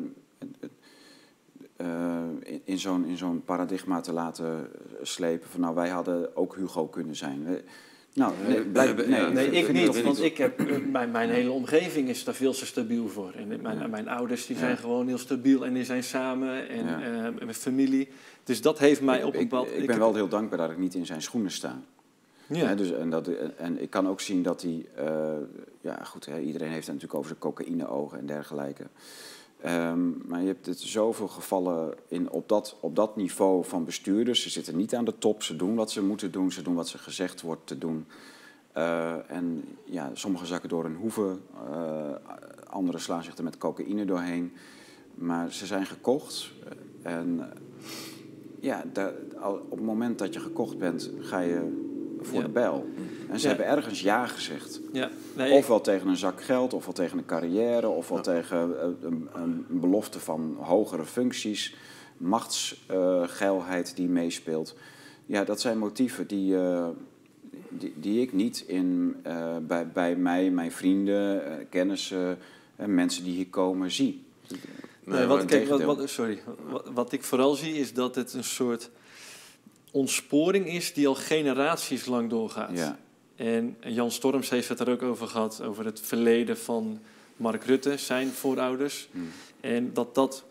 eh, in, in zo'n in zo'n paradigma te laten slepen van nou wij hadden ook Hugo kunnen zijn. Nou, nee, nee, nee, ik niet, want ik heb, eh, mijn, mijn hele omgeving is daar veel te stabiel voor. En mijn, Ja. mijn ouders die Ja. zijn gewoon heel stabiel en die zijn samen en Ja. eh, met familie. Dus dat heeft mij Ik- op een ik, bepaald... ik ben heb- wel heel dankbaar dat ik niet in zijn schoenen sta. Ja. Dus, en, dat, en ik kan ook zien dat hij... eh, ja, goed, hè, iedereen heeft het natuurlijk over zijn cocaïne-ogen en dergelijke. Ehm, maar je hebt het zoveel gevallen in, op, dat, op dat niveau van bestuurders. Ze zitten niet aan de top, ze doen wat ze moeten doen, ze doen wat ze gezegd wordt te doen. Eh, en ja, sommigen zakken door hun hoeven, eh, anderen slaan zich er met cocaïne doorheen. Maar ze zijn gekocht. En ja, op het moment dat je gekocht bent, ga je voor de bijl. En ze hebben ergens ja gezegd. ja. Nee, Ofwel tegen een zak geld, ofwel tegen een carrière, ofwel tegen eh, een, een belofte van hogere functies, machtsgeilheid die meespeelt. Ja, dat zijn motieven die, eh, die, die ik niet in, eh, bij, bij mij, mijn vrienden, eh, kennissen, eh, mensen die hier komen zie. Nee, wat, kijk, wat, sorry. Wat, wat ik vooral zie is dat het een soort ontsporing is die al generaties lang doorgaat. Ja, En Jan Storms heeft het er ook over gehad, over het verleden van Mark Rutte, zijn voorouders. Hmm. En dat dat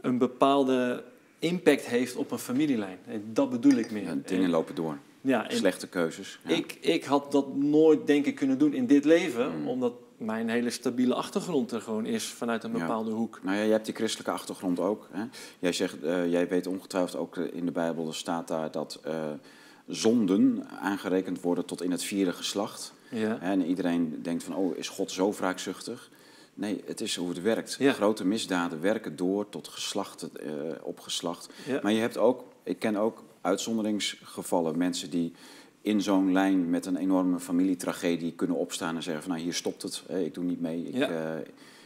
een bepaalde impact heeft op een familielijn. En dat bedoel ik meer. ja, dingen En- lopen door. ja, Slechte keuzes. Ja. ik, ik had dat nooit, denk ik, kunnen doen in dit leven, Hmm. omdat mijn hele stabiele achtergrond er gewoon is vanuit een Ja. bepaalde hoek. Nou ja, jij hebt die christelijke achtergrond ook. Hè? Jij, zegt, eh, jij weet ongetwijfeld ook eh, in de Bijbel, er staat daar dat eh, zonden aangerekend worden tot in het vierde geslacht. Ja. En iedereen denkt van, oh, is God zo wraakzuchtig? Nee, het is hoe het werkt. Ja. Grote misdaden werken door tot geslacht eh, op geslacht. Maar je hebt ook, ik ken ook uitzonderingsgevallen. Mensen die in zo'n lijn met een enorme familietragedie kunnen opstaan en zeggen van, nou, hier stopt het. Ik doe niet mee. Ik, Ja. eh,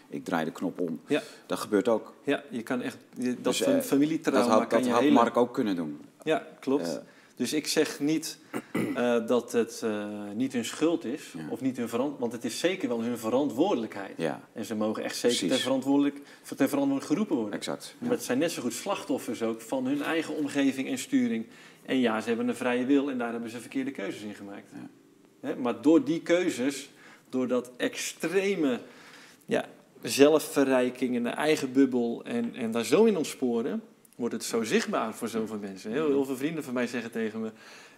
ik draai de knop om. Ja. Dat gebeurt ook. Ja, je kan echt dat Dus, eh, familietrauma dat had, kan dat je had hele- Mark ook kunnen doen. Ja, klopt. Eh. dus ik zeg niet dat het niet hun schuld is, Ja. of niet hun verant, want het is zeker wel hun verantwoordelijkheid. Ja, En ze mogen echt zeker Precies. ter verantwoordelijk, ter verantwoording geroepen worden. exact. Maar het zijn net zo goed slachtoffers ook van hun eigen omgeving en sturing. En ja, ze hebben een vrije wil en daar hebben ze verkeerde keuzes in gemaakt. Ja. Maar door die keuzes, door dat extreme ja, zelfverrijking in de eigen bubbel en, en daar zo in ontsporen, wordt het zo zichtbaar voor zoveel mensen. Heel, heel veel vrienden van mij zeggen tegen me,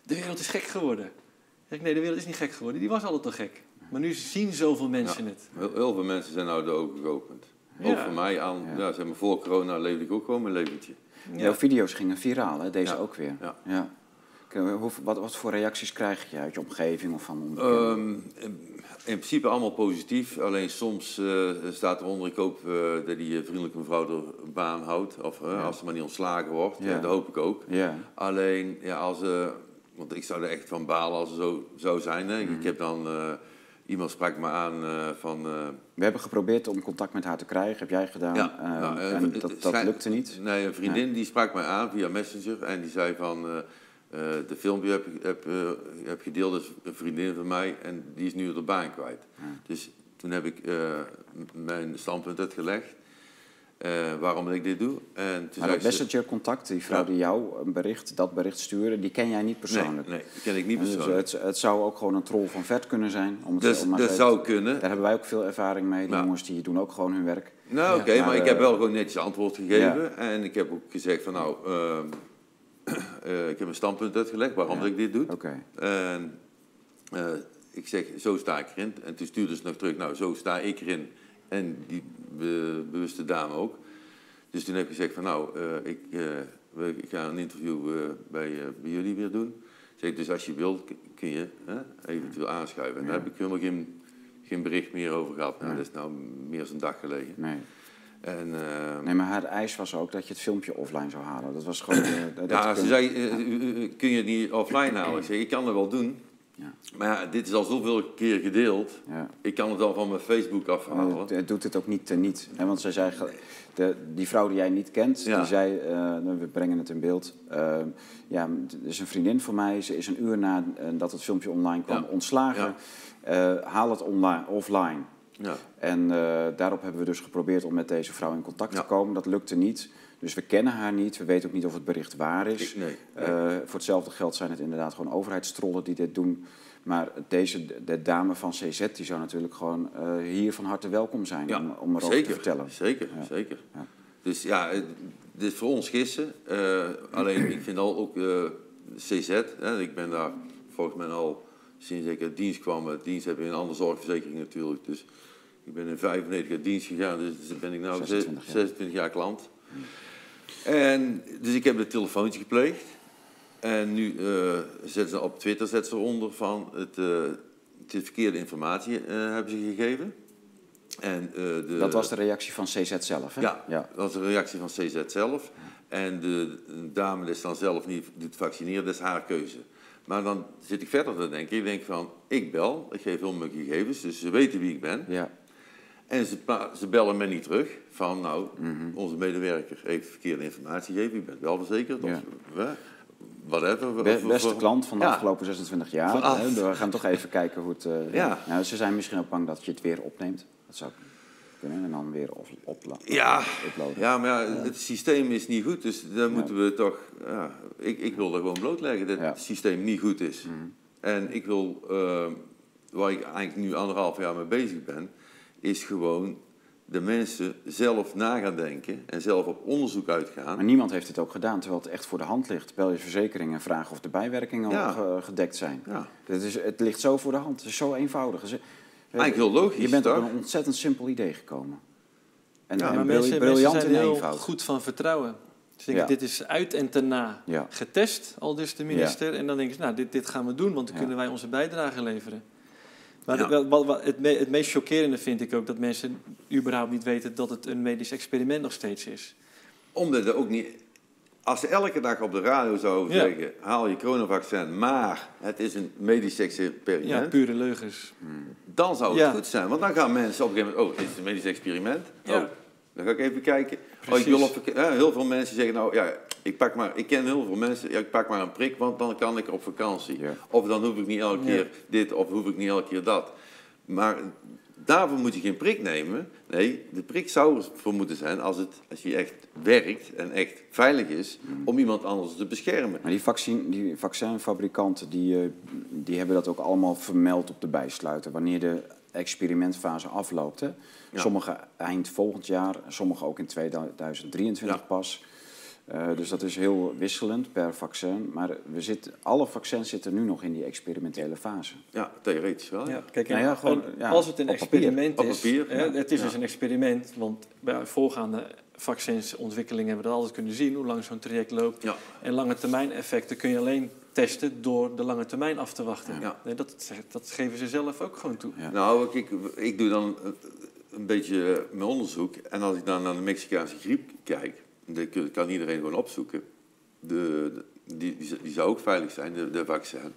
de wereld is gek geworden. Dan zeg ik, nee, de wereld is niet gek geworden, die was altijd al gek. Maar nu zien zoveel mensen het. Heel, heel veel mensen zijn nou de ogen geopend. Ook Ja. voor mij aan, Ja. ja. zeg maar, voor corona leefde ik ook gewoon mijn leventje. Jouw video's gingen viraal, hè? deze ook weer. Ja. Wat, wat voor reacties krijg je uit je omgeving of van? Ehm, in, in principe allemaal positief. Alleen soms eh, staat eronder, ik hoop eh, dat die vriendelijke mevrouw de baan houdt. Of eh, Ja. als ze maar niet ontslagen wordt. Ja. Dat hoop ik ook. ja, Alleen, ja, als, eh, want ik zou er echt van balen als het zo zou zijn. Hè. Mhm. Ik heb dan, eh, iemand sprak me aan eh, van... we hebben geprobeerd om contact met haar te krijgen, heb jij gedaan. Ja, eh, nou, en dat, lukte niet. Nee, een vriendin die sprak mij aan via Messenger en die zei van... eh, eh, de filmpje heb, heb, eh, heb gedeeld, is een vriendin van mij en die is nu de baan kwijt. Dus toen heb ik mijn standpunt uitgelegd, eh, waarom ik dit doe. En Maar dat ze- messenger-contact, die vrouw Ja. die jou een bericht, dat bericht stuurde, die ken jij niet persoonlijk. Nee, nee, die ken ik niet Dus persoonlijk. het, het zou ook gewoon een troll van vet kunnen zijn. Om het, Dus dat zo- zou kunnen. Daar hebben wij ook veel ervaring mee. Die Ja. jongens die doen ook gewoon hun werk. Nou, oké, maar, Maar, ik eh, heb wel gewoon netjes antwoord gegeven. En ik heb ook gezegd van nou, ehm, eh, ik heb een standpunt uitgelegd waarom ik dit doe. Oké. En eh, ik zeg, zo sta ik erin. En toen stuurde ze nog terug, nou, zo sta ik erin. En die be- bewuste dame ook. Dus toen heb ik gezegd van, nou, eh, ik, we- ik ga een interview eh, bij, bij jullie weer doen. Zeg, dus als je wilt, kun je eventueel aanschuiven. En daar heb ik helemaal geen, geen bericht meer over gehad. Nou. Dat is nou meer dan een dag geleden. Nee. En, eh, nee, maar haar eis was ook dat je het filmpje offline zou halen. Dat was gewoon... dat ja, kun- ze zei, kun je het niet offline halen? Ik zeg, ik kan het wel doen. Ja. Maar ja, dit is al zoveel keer gedeeld. Ja. Ik kan het al van mijn Facebook afhalen. het, het doet het ook niet teniet. Hè? Want zij zei, de, die vrouw die jij niet kent, Ja. die zei, eh, we brengen het in beeld. eh, ja, het is een vriendin van mij. Ze is een uur nadat het filmpje online kwam Ja. ontslagen. Eh, haal het online, offline. Ja. En eh, daarop hebben we dus geprobeerd om met deze vrouw in contact Ja. te komen. Dat lukte niet. Dus we kennen haar niet. We weten ook niet of het bericht waar is. Ik- nee. Eh, voor hetzelfde geld zijn het inderdaad gewoon overheidstrollen die dit doen. Maar deze, de dame van CZ, die zou natuurlijk gewoon eh, hier van harte welkom zijn om, om erover zeker, te vertellen. Zeker, Ja. zeker. Ja. Dus ja, het- dit is voor ons gissen. Eh, alleen ik vind al ook eh, CZ, hè, ik ben daar volgens mij al sinds ik uit dienst kwam. Uit dienst heb je een andere zorgverzekering natuurlijk. Dus ik ben in 95 uit dienst gegaan, dus ben ik nu 26 jaar. 26 jaar klant. En, dus ik heb een telefoontje gepleegd. En nu eh zetten ze op Twitter zetten ze eronder van het, eh, het verkeerde informatie eh, hebben ze gegeven. En, de, Dat was de reactie van CZ zelf, hè? ja, ja. dat was de reactie van CZ zelf. En de, de dame is dan zelf niet doet vaccineren, dat is haar keuze. Maar dan zit ik verder te denken. Ik denk van, ik bel, ik geef heel mijn gegevens, dus ze weten wie ik ben. ja. En ze, ze bellen me niet terug van, nou, Mhm. onze medewerker heeft verkeerde informatie gegeven, u bent wel verzekerd. Of, Ja. hè? whatever. Be- beste klant van de Ja. afgelopen 26 jaar. We gaan toch even kijken hoe het... eh, Ja. Nou, ze zijn misschien ook bang dat je het weer opneemt. Dat zou kunnen. En dan weer op, opla- Ja, uploaden. ja, maar ja, het systeem is niet goed, dus dan moeten we toch... Ja, ik, ik wil er gewoon blootleggen dat. Mhm. het systeem niet goed is. En ik wil, eh, waar ik eigenlijk nu anderhalf jaar mee bezig ben, is gewoon de mensen zelf na gaan denken en zelf op onderzoek uitgaan. Maar niemand heeft dit ook gedaan, terwijl het echt voor de hand ligt. Bel je verzekering en vraag of de bijwerkingen Ja. al ge- gedekt zijn. Ja. Het, is, het ligt zo voor de hand. Het is zo eenvoudig. Ze- Eigenlijk heel logisch, Je bent op toch? een ontzettend simpel idee gekomen. En, Ja, en mensen, briljant mensen zijn heel eenvoud. goed van vertrouwen. Ze denken, Ja. dit is uit en ten na Ja. getest, al dus de minister. En dan denken ze, nou, dit, dit gaan we doen, want dan Ja. kunnen wij onze bijdrage leveren. Maar Ja. wat, wat- het, me- het meest chockerende vind ik ook dat mensen überhaupt niet weten dat het een medisch experiment nog steeds is. Omdat er ook niet... Als ze elke dag op de radio zouden Ja. zeggen, haal je coronavaccin, maar het is een medisch Ja, experiment, pure leugens. dan zou het Ja. goed zijn. Want dan gaan mensen op een gegeven moment, oh, dit is een medisch experiment. Ja. Oh, dan ga ik even kijken. Oh, ik wil op, heel veel mensen zeggen, nou ja, ik pak maar, ik ken heel veel mensen, ja, ik pak maar een prik, want dan kan ik op vakantie. Ja. Of dan hoef ik niet elke keer dit, of hoef ik niet elke keer dat. Maar daarvoor moet je geen prik nemen. Nee, de prik zou ervoor moeten zijn als, het, als je echt werkt en echt veilig is om iemand anders te beschermen. Maar die, vaccin, die vaccinfabrikanten die, eh, die hebben dat ook allemaal vermeld op de bijsluiter. Wanneer de experimentfase afloopt. Hè? Ja. Sommige eind volgend jaar, sommige ook in 2023 Ja. pas. Eh, dus dat is heel wisselend per vaccin. Maar we zitten, alle vaccins zitten nu nog in die experimentele fase. Ja, theoretisch wel. Ja, kijk, Nou ja, gewoon, ja, als het een op papier. experiment Op is, papier, hè, het is Ja. dus een experiment, want bij voorgaande vaccinsontwikkelingen hebben we dat altijd kunnen zien, hoe lang zo'n traject loopt. Ja. En lange termijn effecten kun je alleen testen door de lange termijn af te wachten. Ja. Nee, dat, dat geven ze zelf ook gewoon toe. Ja. Nou, ik, ik doe dan een- beetje mijn onderzoek. En als ik dan naar de Mexicaanse griep kijk, dat kan iedereen gewoon opzoeken. De, de- die, die, zou ook veilig zijn, de, de vaccin.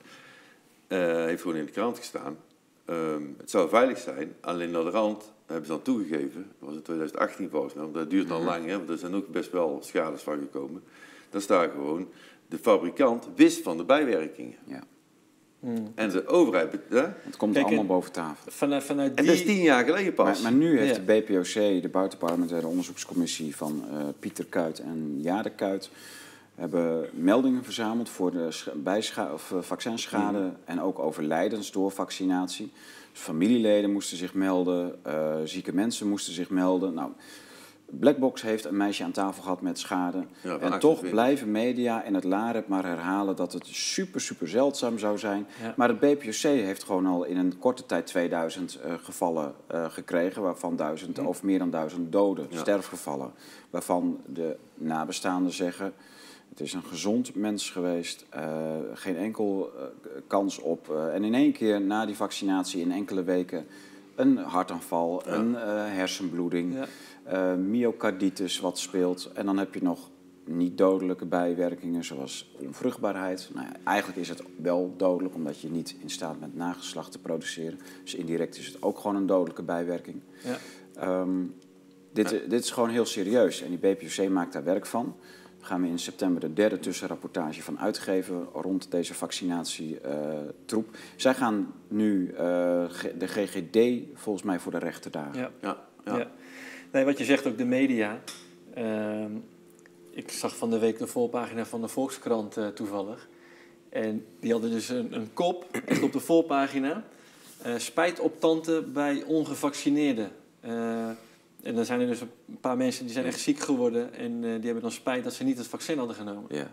Eh, heeft gewoon in de krant gestaan. Ehm, het zou veilig zijn, alleen naar de rand hebben ze dan toegegeven. Dat was in 2018 volgens mij, want dat duurt dan lang, hè, want er zijn ook best wel schades van gekomen. Daar staat gewoon, de fabrikant wist van de bijwerkingen. Ja. Hmm. En de overheid, hè? Het komt Kijk, allemaal en- boven tafel. Vanuit, vanuit en dat is die... tien jaar geleden pas. Maar, maar nu heeft Ja. de BPOC, de Buitenparlementaire Onderzoekscommissie van eh, Pieter Kuit en Jade Kuit, hebben meldingen verzameld voor de of, eh, vaccinschade Mhm. en ook overlijdens door vaccinatie. Dus familieleden moesten zich melden, eh, zieke mensen moesten zich melden. Nou, Blackbox heeft een meisje aan tafel gehad met schade. Ja, en toch 28. blijven media en het LAREP maar herhalen dat het super, super zeldzaam zou zijn. Ja. Maar het BPOC heeft gewoon al in een korte tijd 2000 eh, gevallen eh, gekregen, waarvan 1000 of meer dan 1000 doden, Ja. sterfgevallen. Waarvan de nabestaanden zeggen: het is een gezond mens geweest, eh, geen enkel kans op. eh, en in één keer na die vaccinatie, in enkele weken, een hartaanval, Ja. een eh, hersenbloeding, Eh, myocarditis wat speelt. En dan heb je nog niet dodelijke bijwerkingen zoals onvruchtbaarheid. Nou eigenlijk is het wel dodelijk omdat je niet in staat bent nageslacht te produceren. Dus indirect is het ook gewoon een dodelijke bijwerking. Ja. Ehm, dit, dit is gewoon heel serieus en die BPOC maakt daar werk van. Daar gaan we in september de derde tussenrapportage van uitgeven rond deze vaccinatietroep. Zij gaan nu eh, de GGD volgens mij voor de rechter dagen. Ja. Ja, ja. Ja. Nee, wat je zegt ook de media. Ehm, ik zag van de week de voorpagina van de Volkskrant eh, toevallig. En die hadden dus een, een kop, echt op de voorpagina. eh, spijt op tante bij ongevaccineerden. Eh, en dan zijn er dus een paar mensen die zijn echt ziek geworden. En die hebben dan spijt dat ze niet het vaccin hadden genomen. Ja.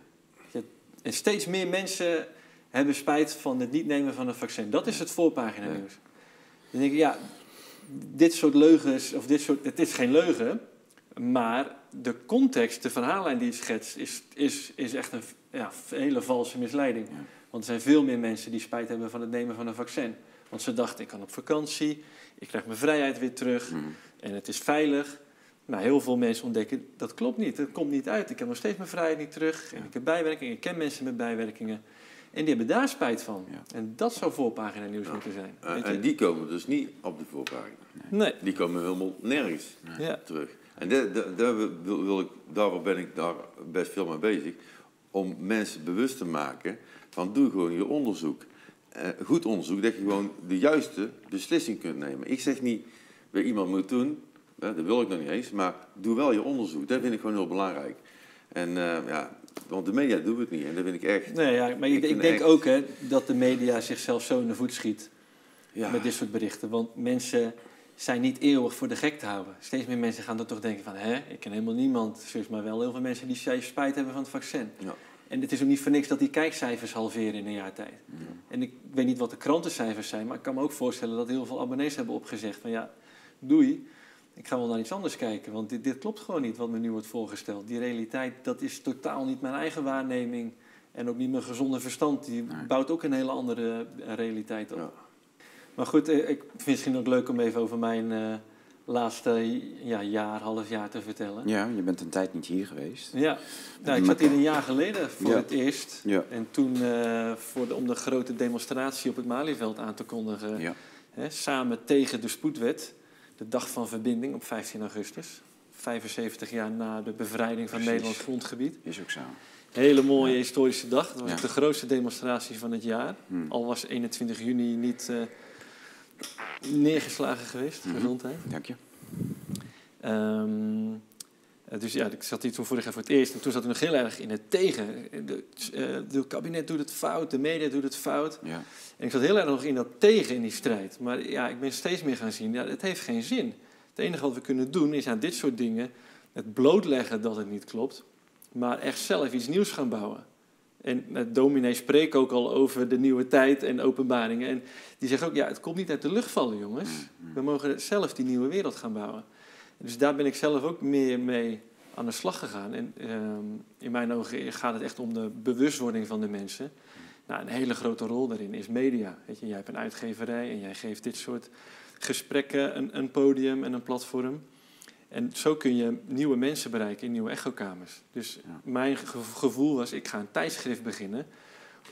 En steeds meer mensen hebben spijt van het niet nemen van een vaccin. Dat is het voorpagina nieuws. Dan denk ik, ja, dit soort leugens, of dit soort, het is geen leugen, maar de context, de verhaallijn die je schetst, is, is, is echt een ja, hele valse misleiding. Ja. Want er zijn veel meer mensen die spijt hebben van het nemen van een vaccin. Want ze dachten, ik kan op vakantie, ik krijg mijn vrijheid weer terug Mhm. en het is veilig. Maar heel veel mensen ontdekken, dat klopt niet, het komt niet uit. Ik heb nog steeds mijn vrijheid niet terug en ik heb bijwerkingen, ik ken mensen met bijwerkingen. En die hebben daar spijt van. Ja. En dat zou voorpagina nieuws Ja. moeten zijn. En die komen dus niet op de voorpagina. Nee. Die komen helemaal nergens Ja. terug. En de, de, daar wil, wil ik, daarvoor ben ik daar best veel mee bezig. om mensen bewust te maken van doe gewoon je onderzoek. Eh, goed onderzoek, dat je gewoon de juiste beslissing kunt nemen. Ik zeg niet, wat iemand moet doen, hè, dat wil ik nog niet eens, maar doe wel je onderzoek. Dat vind ik gewoon heel belangrijk. En eh, ja, want de media doen het niet en dat vind ik echt... Nee, ja, maar ik, Ik ik vind denk echt- ook hè, dat de media zichzelf zo in de voet schiet Ja, met dit soort berichten. Want mensen zijn niet eeuwig voor de gek te houden. Steeds meer mensen gaan dan toch denken van... hè, ik ken helemaal niemand, zus maar wel heel veel mensen die spijt hebben van het vaccin. Ja. En het is ook niet voor niks dat die kijkcijfers halveren in een jaar tijd. En ik weet niet wat de krantencijfers zijn, maar ik kan me ook voorstellen dat heel veel abonnees hebben opgezegd van ja, doei, ik ga wel naar iets anders kijken, want dit, dit klopt gewoon niet wat me nu wordt voorgesteld. Die realiteit, dat is totaal niet mijn eigen waarneming en ook niet mijn gezonde verstand. Die Nee. bouwt ook een hele andere eh, realiteit op. Ja. Maar goed, eh, ik vind het misschien ook leuk om even over mijn eh, laatste ja, jaar, half jaar te vertellen. Ja, je bent een tijd niet hier geweest. Ja, nou, ik zat hier een jaar geleden voor Ja. het eerst. Ja. En toen voor de, om de grote demonstratie op het Malieveld aan te kondigen. Hè, samen tegen de spoedwet. De dag van verbinding op 15 augustus. 75 jaar na de bevrijding van Precies. Nederlands grondgebied. Is ook zo. Hele mooie historische dag. Dat was Ja. de grootste demonstratie van het jaar. Hmm. Al was 21 juni niet eh, neergeslagen geweest. Mhm. Gezondheid. Dank je. Ehm, eh, dus ja, ik zat hier toen vorig jaar voor het eerst. En toen zat ik nog heel erg in het tegen. De, eh, de kabinet doet het fout, de media doet het fout. Ja. En ik zat heel erg nog in dat tegen in die strijd. Maar ja, ik ben steeds meer gaan zien, ja, het heeft geen zin. Het enige wat we kunnen doen is aan dit soort dingen het blootleggen dat het niet klopt. Maar echt zelf iets nieuws gaan bouwen. En uh, dominee spreekt ook al over de nieuwe tijd en openbaringen. En die zegt ook, ja, het komt niet uit de lucht vallen, jongens. We mogen zelf die nieuwe wereld gaan bouwen. Dus daar ben ik zelf ook meer mee aan de slag gegaan. En ehm, in mijn ogen gaat het echt om de bewustwording van de mensen. Nou, een hele grote rol daarin is media. Weet je, jij hebt een uitgeverij en jij geeft dit soort gesprekken een, een podium en een platform. En zo kun je nieuwe mensen bereiken in nieuwe echokamers. Dus Ja. mijn ge- gevoel was, ik ga een tijdschrift beginnen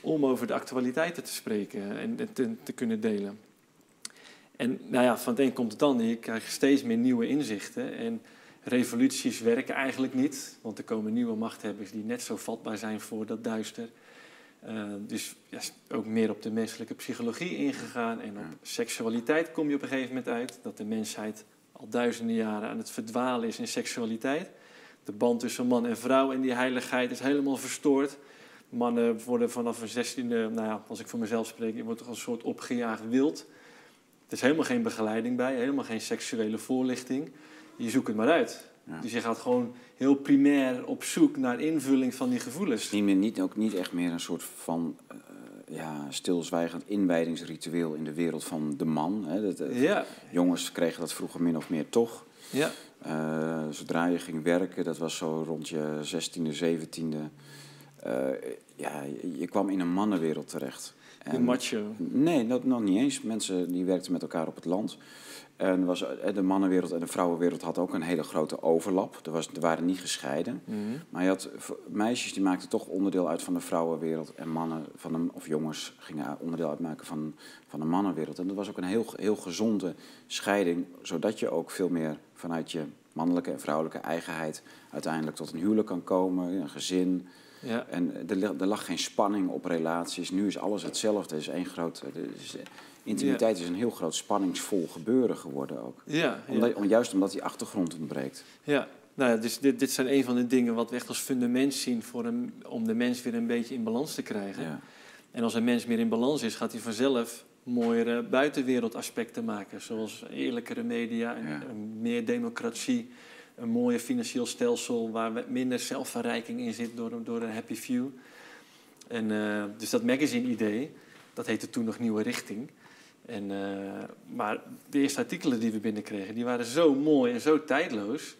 om over de actualiteiten te spreken en te, te kunnen delen. En nou ja, van het een komt het ander. Je krijgt steeds meer nieuwe inzichten. En revoluties werken eigenlijk niet. Want er komen nieuwe machthebbers die net zo vatbaar zijn voor dat duister. Eh, dus ja, ook meer op de menselijke psychologie ingegaan. En op seksualiteit kom je op een gegeven moment uit. Dat de mensheid al duizenden jaren aan het verdwalen is in seksualiteit. De band tussen man en vrouw en die heiligheid is helemaal verstoord. Mannen worden vanaf een zestiende, nou ja, als ik voor mezelf spreek, je wordt toch een soort opgejaagd wild. Er is helemaal geen begeleiding bij, helemaal geen seksuele voorlichting. Je zoekt het maar uit. Ja. Dus je gaat gewoon heel primair op zoek naar invulling van die gevoelens. Niet meer, niet, ook niet echt meer een soort van eh, ja, stilzwijgend inwijdingsritueel in de wereld van de man. Hè. Dat, eh, Ja, Jongens kregen dat vroeger min of meer toch. ja, Eh, zodra je ging werken, dat was zo rond je 16e, 17e. eh, ja, je kwam in een mannenwereld terecht. En- macho. Nee, dat nog niet eens. Mensen die werkten met elkaar op het land. En was, eh, de mannenwereld en de vrouwenwereld had ook een hele grote overlap. Er, was, er waren niet gescheiden. Mhm. Maar je had meisjes die maakten toch onderdeel uit van de vrouwenwereld. En mannen van de, of jongens gingen onderdeel uitmaken van, van de mannenwereld. En dat was ook een heel, heel gezonde scheiding. Zodat je ook veel meer vanuit je mannelijke en vrouwelijke eigenheid uiteindelijk tot een huwelijk kan komen, een gezin. Ja. En er, er lag geen spanning op relaties. Nu is alles hetzelfde. Het is één groot, is, eh, intimiteit is een heel groot spanningsvol gebeuren geworden ook. Ja. Omdat, om, juist omdat die achtergrond ontbreekt. Ja, nou ja, dus dit, dit zijn een van de dingen wat we echt als fundament zien voor een, om de mens weer een beetje in balans te krijgen. Ja. En als een mens meer in balans is, gaat hij vanzelf mooiere buitenwereldaspecten maken. Zoals eerlijkere media, een meer democratie, een mooier financieel stelsel waar minder zelfverrijking in zit door, een- door een happy few. En, eh, dus dat magazine-idee, dat heette toen nog Nieuwe Richting. En, eh, maar de eerste artikelen die we binnenkregen, die waren zo mooi en zo tijdloos...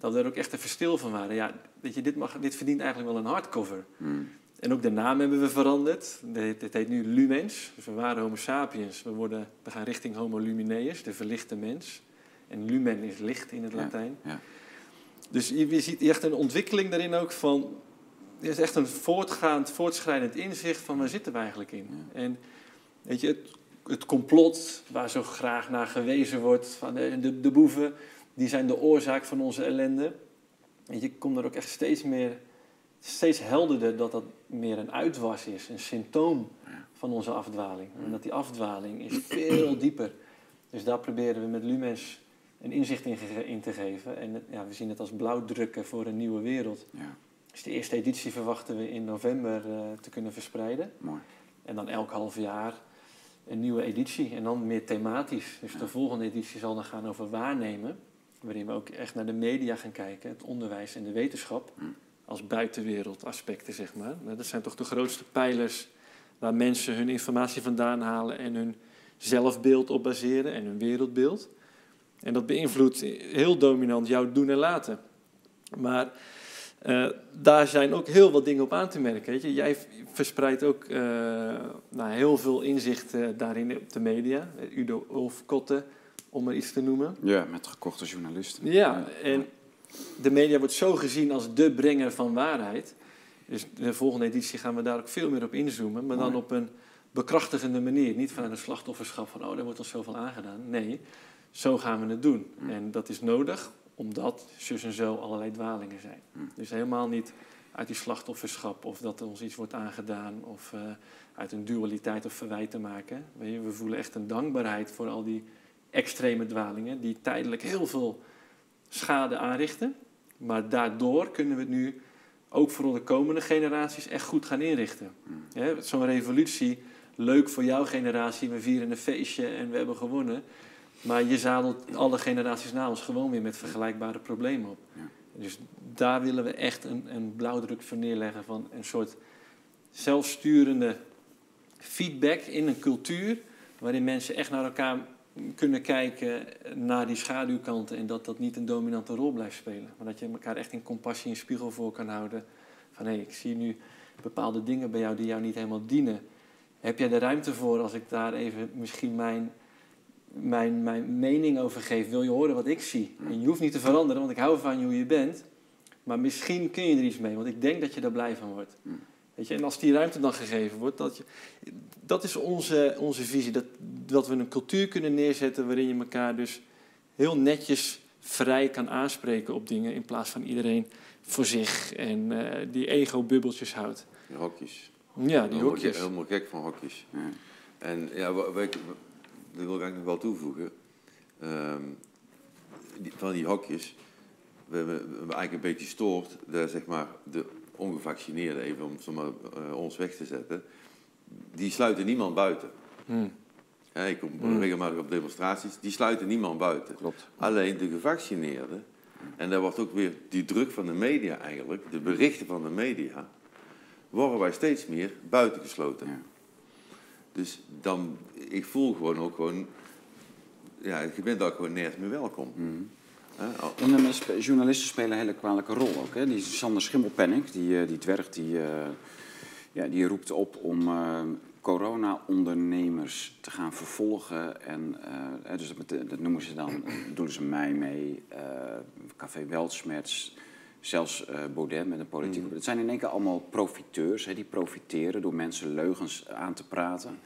dat we er ook echt even stil van waren. Ja, weet je, dit, mag, dit verdient eigenlijk wel een hardcover. Hmm. En ook de naam hebben we veranderd. Dit dit heet nu Lumens. Dus we waren Homo sapiens. We, worden, we gaan richting Homo lumineus, de verlichte mens. En lumen is licht in het Ja, Latijn. ja. Dus je, je ziet echt een ontwikkeling daarin ook van... Er is echt een voortgaand, voortschrijdend inzicht van waar zitten we eigenlijk in. En weet je, het, het complot waar zo graag naar gewezen wordt... van de, de, de boeven, die zijn de oorzaak van onze ellende. Weet je, ik kom er ook echt steeds meer steeds helderder dat dat meer een uitwas is, een symptoom van onze afdwaling. En dat die afdwaling is veel dieper. Dus daar proberen we met Lumens een inzicht in, in te geven. En ja, we zien het als blauwdrukken voor een nieuwe wereld. Ja, Dus de eerste editie verwachten we in november eh, te kunnen verspreiden. mooi. En dan elk half jaar een nieuwe editie. En dan meer thematisch. Dus de volgende editie zal dan gaan over waarnemen. Waarin we ook echt naar de media gaan kijken. Het onderwijs en de wetenschap. Als buitenwereld aspecten, zeg maar. Nou, Dat zijn toch de grootste pijlers waar mensen hun informatie vandaan halen. En hun zelfbeeld op baseren en hun wereldbeeld. En dat beïnvloedt heel dominant jouw doen en laten. Maar eh, daar zijn ook heel wat dingen op aan te merken. Weet je. Jij verspreidt ook eh, nou, heel veel inzicht eh, daarin op de media. Udo Ulfkotte, om maar iets te noemen. Ja, met gekochte journalisten. Ja, en de media wordt zo gezien als de brenger van waarheid. Dus de volgende editie gaan we daar ook veel meer op inzoomen. Maar dan op een bekrachtigende manier. Niet vanuit een slachtofferschap van, oh, daar wordt ons zoveel aangedaan. Nee, zo gaan we het doen. En dat is nodig, omdat zus en zo allerlei dwalingen zijn. Dus helemaal niet uit die slachtofferschap of dat er ons iets wordt aangedaan of eh, uit een dualiteit of verwijt te maken. We voelen echt een dankbaarheid voor al die extreme dwalingen die tijdelijk heel veel schade aanrichten. Maar daardoor kunnen we het nu ook voor de komende generaties echt goed gaan inrichten. Hè, Zo'n revolutie, leuk voor jouw generatie, we vieren een feestje en we hebben gewonnen. Maar je zadelt alle generaties na ons gewoon weer met vergelijkbare problemen op. Ja. Dus daar willen we echt een, een blauwdruk voor neerleggen van een soort zelfsturende feedback in een cultuur waarin mensen echt naar elkaar kunnen kijken naar die schaduwkanten en dat dat niet een dominante rol blijft spelen. Maar dat je elkaar echt in compassie en spiegel voor kan houden. Van hé, ik zie nu bepaalde dingen bij jou die jou niet helemaal dienen. Heb jij de ruimte voor als ik daar even misschien mijn, mijn, mijn mening over geef? Wil je horen wat ik zie? En je hoeft niet te veranderen, want ik hou van je hoe je bent. Maar misschien kun je er iets mee, want ik denk dat je daar blij van wordt. Weet je, en als die ruimte dan gegeven wordt, dat, je, dat is onze, onze visie. Dat, dat we een cultuur kunnen neerzetten waarin je elkaar dus heel netjes vrij kan aanspreken op dingen. In plaats van iedereen voor zich en eh, die ego-bubbeltjes houdt. Die hokjes. Ja, die hokjes. helemaal gek van hokjes. Ja. En ja, wa- wa- ik- dat wil ik eigenlijk nog wel toevoegen. Ehm, die, van die hokjes, we hebben, eigenlijk een beetje stoort, daar zeg maar de ongevaccineerden, even om zeg maar, eh, ons weg te zetten, die sluiten niemand buiten. Hmm. Ja, ik kom Hmm. regelmatig op demonstraties, die sluiten niemand buiten. Klopt. Alleen de gevaccineerden, en daar wordt ook weer die druk van de media eigenlijk, de berichten van de media, worden wij steeds meer buitengesloten. Ja. Dus dan, ik voel gewoon ook gewoon, ja, je bent daar gewoon nergens meer welkom. Al- En spe- journalisten spelen een hele kwalijke rol ook. Hè? Die Sander Schimmelpenninck, die, eh, die dwerg, die, eh, ja, die roept op om eh, corona-ondernemers te gaan vervolgen. En, eh, dus dat, dat noemen ze dan, eh, doen ze mij mee, eh, Café Weltschmerz, zelfs eh Baudet met een politiek. Het zijn in één keer allemaal profiteurs, hè, die profiteren door mensen leugens aan te praten.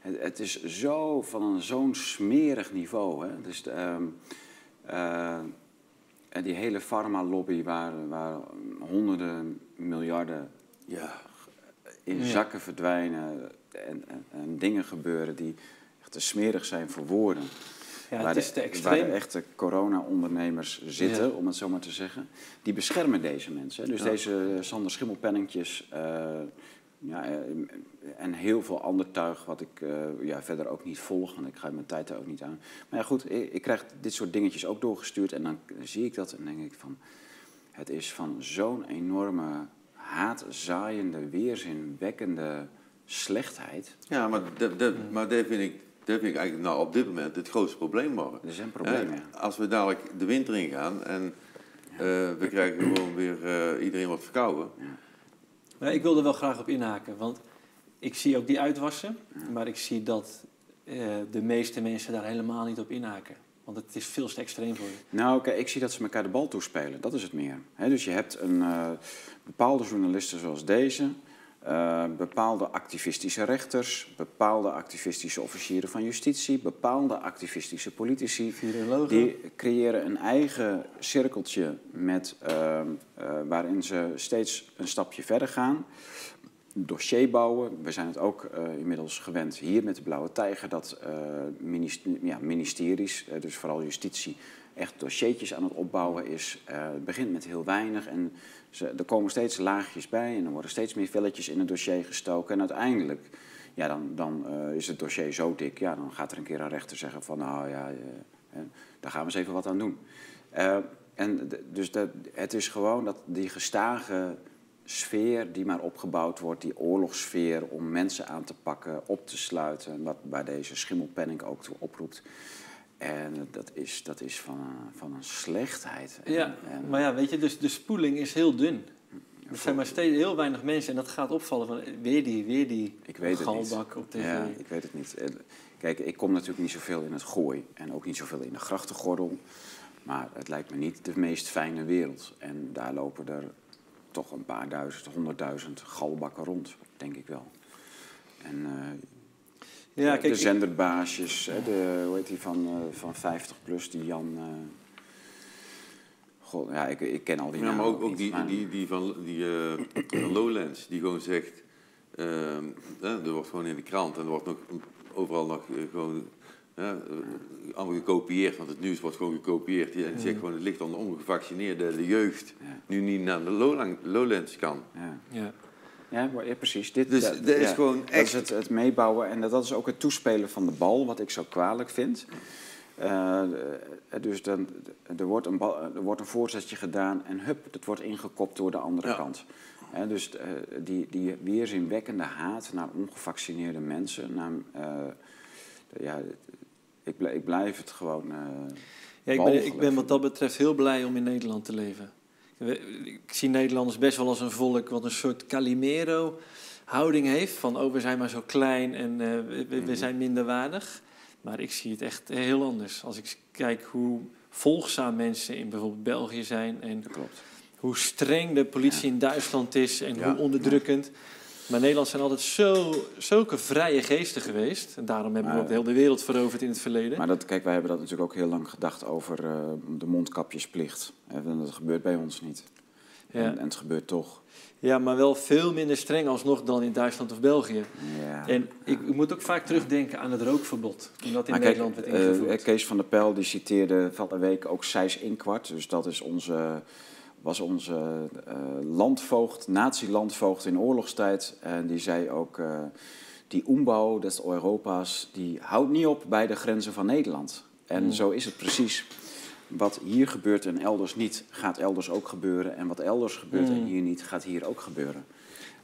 Het, het is zo van zo'n smerig niveau. Hè? Dus, ehm, eh, die hele farma-lobby waar, waar honderden miljarden ja, in Ja. zakken verdwijnen en, en, en dingen gebeuren die echt te smerig zijn voor woorden. Ja, waar, het is de, te waar de extreem. echte corona-ondernemers zitten, Ja. om het zo maar te zeggen, die beschermen deze mensen. hè. Dus Ja. deze Sander Schimmelpenningjes eh, ja, eh, en heel veel ander tuig wat ik eh, ja, verder ook niet volg, want ik ga mijn tijd er ook niet aan. Maar ja goed, ik, ik krijg dit soort dingetjes ook doorgestuurd en dan zie ik dat en denk ik van... Het is van zo'n enorme haatzaaiende, weerzinwekkende slechtheid. ja maar, dat, maar dat, vind ik, dat vind ik eigenlijk nou op dit moment het grootste probleem worden. Er zijn problemen. Ja. Als we dadelijk de winter ingaan en eh, we krijgen gewoon weer eh, iedereen wat verkouden. Maar ik wil er wel graag op inhaken, want ik zie ook die uitwassen, maar ik zie dat eh, de meeste mensen daar helemaal niet op inhaken. Want het is veel te extreem voor je. Nou, oké, ik zie dat ze elkaar de bal toespelen. Dat is het meer. Hè, dus je hebt een, eh, bepaalde journalisten zoals deze. Eh, bepaalde activistische rechters, bepaalde activistische officieren van justitie, bepaalde activistische politici. Virologen. Die creëren een eigen cirkeltje met, ehm, eh, waarin ze steeds een stapje verder gaan. Dossier bouwen. We zijn het ook eh, inmiddels gewend hier met de Blauwe Tijger dat eh, ja, ministeries, eh, dus vooral justitie, echt dossiertjes aan het opbouwen is. Eh, het begint met heel weinig en ze, er komen steeds laagjes bij en er worden steeds meer velletjes in het dossier gestoken. En uiteindelijk ja, dan, dan eh, is het dossier zo dik, ja, dan gaat er een keer een rechter zeggen van nou ja, eh, daar gaan we eens even wat aan doen. En dus dat, het is gewoon dat die gestage sfeer die maar opgebouwd wordt, die oorlogssfeer om mensen aan te pakken, op te sluiten, wat bij deze schimmelpenning ook toe oproept. En dat is, dat is van, een, van een slechtheid. En- Ja, en- maar ja, weet je, dus de spoeling is heel dun. Er zijn maar steeds heel weinig mensen en dat gaat opvallen van eh, weer die, weer die Ik weet het niet. galbak op tv. Ja, ik weet het niet. Kijk, ik kom natuurlijk niet zoveel in het gooi en ook niet zoveel in de grachtengordel. Maar het lijkt me niet de meest fijne wereld. En daar lopen er toch een paar duizend, honderdduizend galbakken rond, denk ik wel. En eh, Ja, de kijk, ik- zenderbaasjes, hè, de, hoe heet die van, eh, van 50 plus, die Jan. eh, God, ja, ik, ik ken al die Ja, namen maar ook, ook niet, die, maar- die, die van die, eh, van Lowlands, die gewoon zegt, ehm, hè, er wordt gewoon in de krant en er wordt nog overal nog gewoon hè, allemaal gekopieerd, want het nieuws wordt gewoon gekopieerd. Die- En zegt gewoon, het ligt aan de ongevaccineerde de jeugd, Ja. nu niet naar de Lowland- Lowlands kan. Ja. Ja. Ja, precies. Dit, Dus dat, dat is ja, gewoon Dat echt- is het, het meebouwen en dat, dat is ook het toespelen van de bal, wat ik zo kwalijk vind. Eh, dus dan, er, wordt een bal, er wordt een voorzetje gedaan en hup, het wordt ingekopt door de andere Ja. kant. Hè, dus eh, die, die weerzinwekkende haat naar ongevaccineerde mensen, naar, eh, ja, ik, ik blijf het gewoon. eh, Ja, ik, ben, ik ben wat dat betreft heel blij om in Nederland te leven. Ik zie Nederlanders best wel als een volk wat een soort Calimero-houding heeft. Van, oh, we zijn maar zo klein en eh, we- we, Mhm. zijn minder waardig. Maar ik zie het echt heel anders. Als ik kijk hoe volgzaam mensen in bijvoorbeeld België zijn... en Dat klopt. hoe streng de politie in Duitsland is en Ja. hoe onderdrukkend. Maar Nederland zijn altijd zo, zulke vrije geesten geweest. En daarom hebben we ook de hele wereld veroverd in het verleden. Maar dat, kijk, wij hebben dat natuurlijk ook heel lang gedacht over eh, de mondkapjesplicht. En dat gebeurt bij ons niet. Ja. En, en het gebeurt toch. Ja, maar wel veel minder streng alsnog dan in Duitsland of België. Ja. En ik, ik moet ook vaak terugdenken aan het rookverbod. Toen dat in Maar kijk, Nederland werd eh, ingevoerd. Kees van der Pijl die citeerde van de week ook Sijs Inkwart. Dus dat is onze, was onze eh, landvoogd, nazi-landvoogd in oorlogstijd. En die zei ook, eh, die ombouw des Europa's, die houdt niet op bij de grenzen van Nederland. En Hmm. zo is het precies. Wat hier gebeurt en elders niet, gaat elders ook gebeuren. En wat elders gebeurt en Hmm. hier niet, gaat hier ook gebeuren.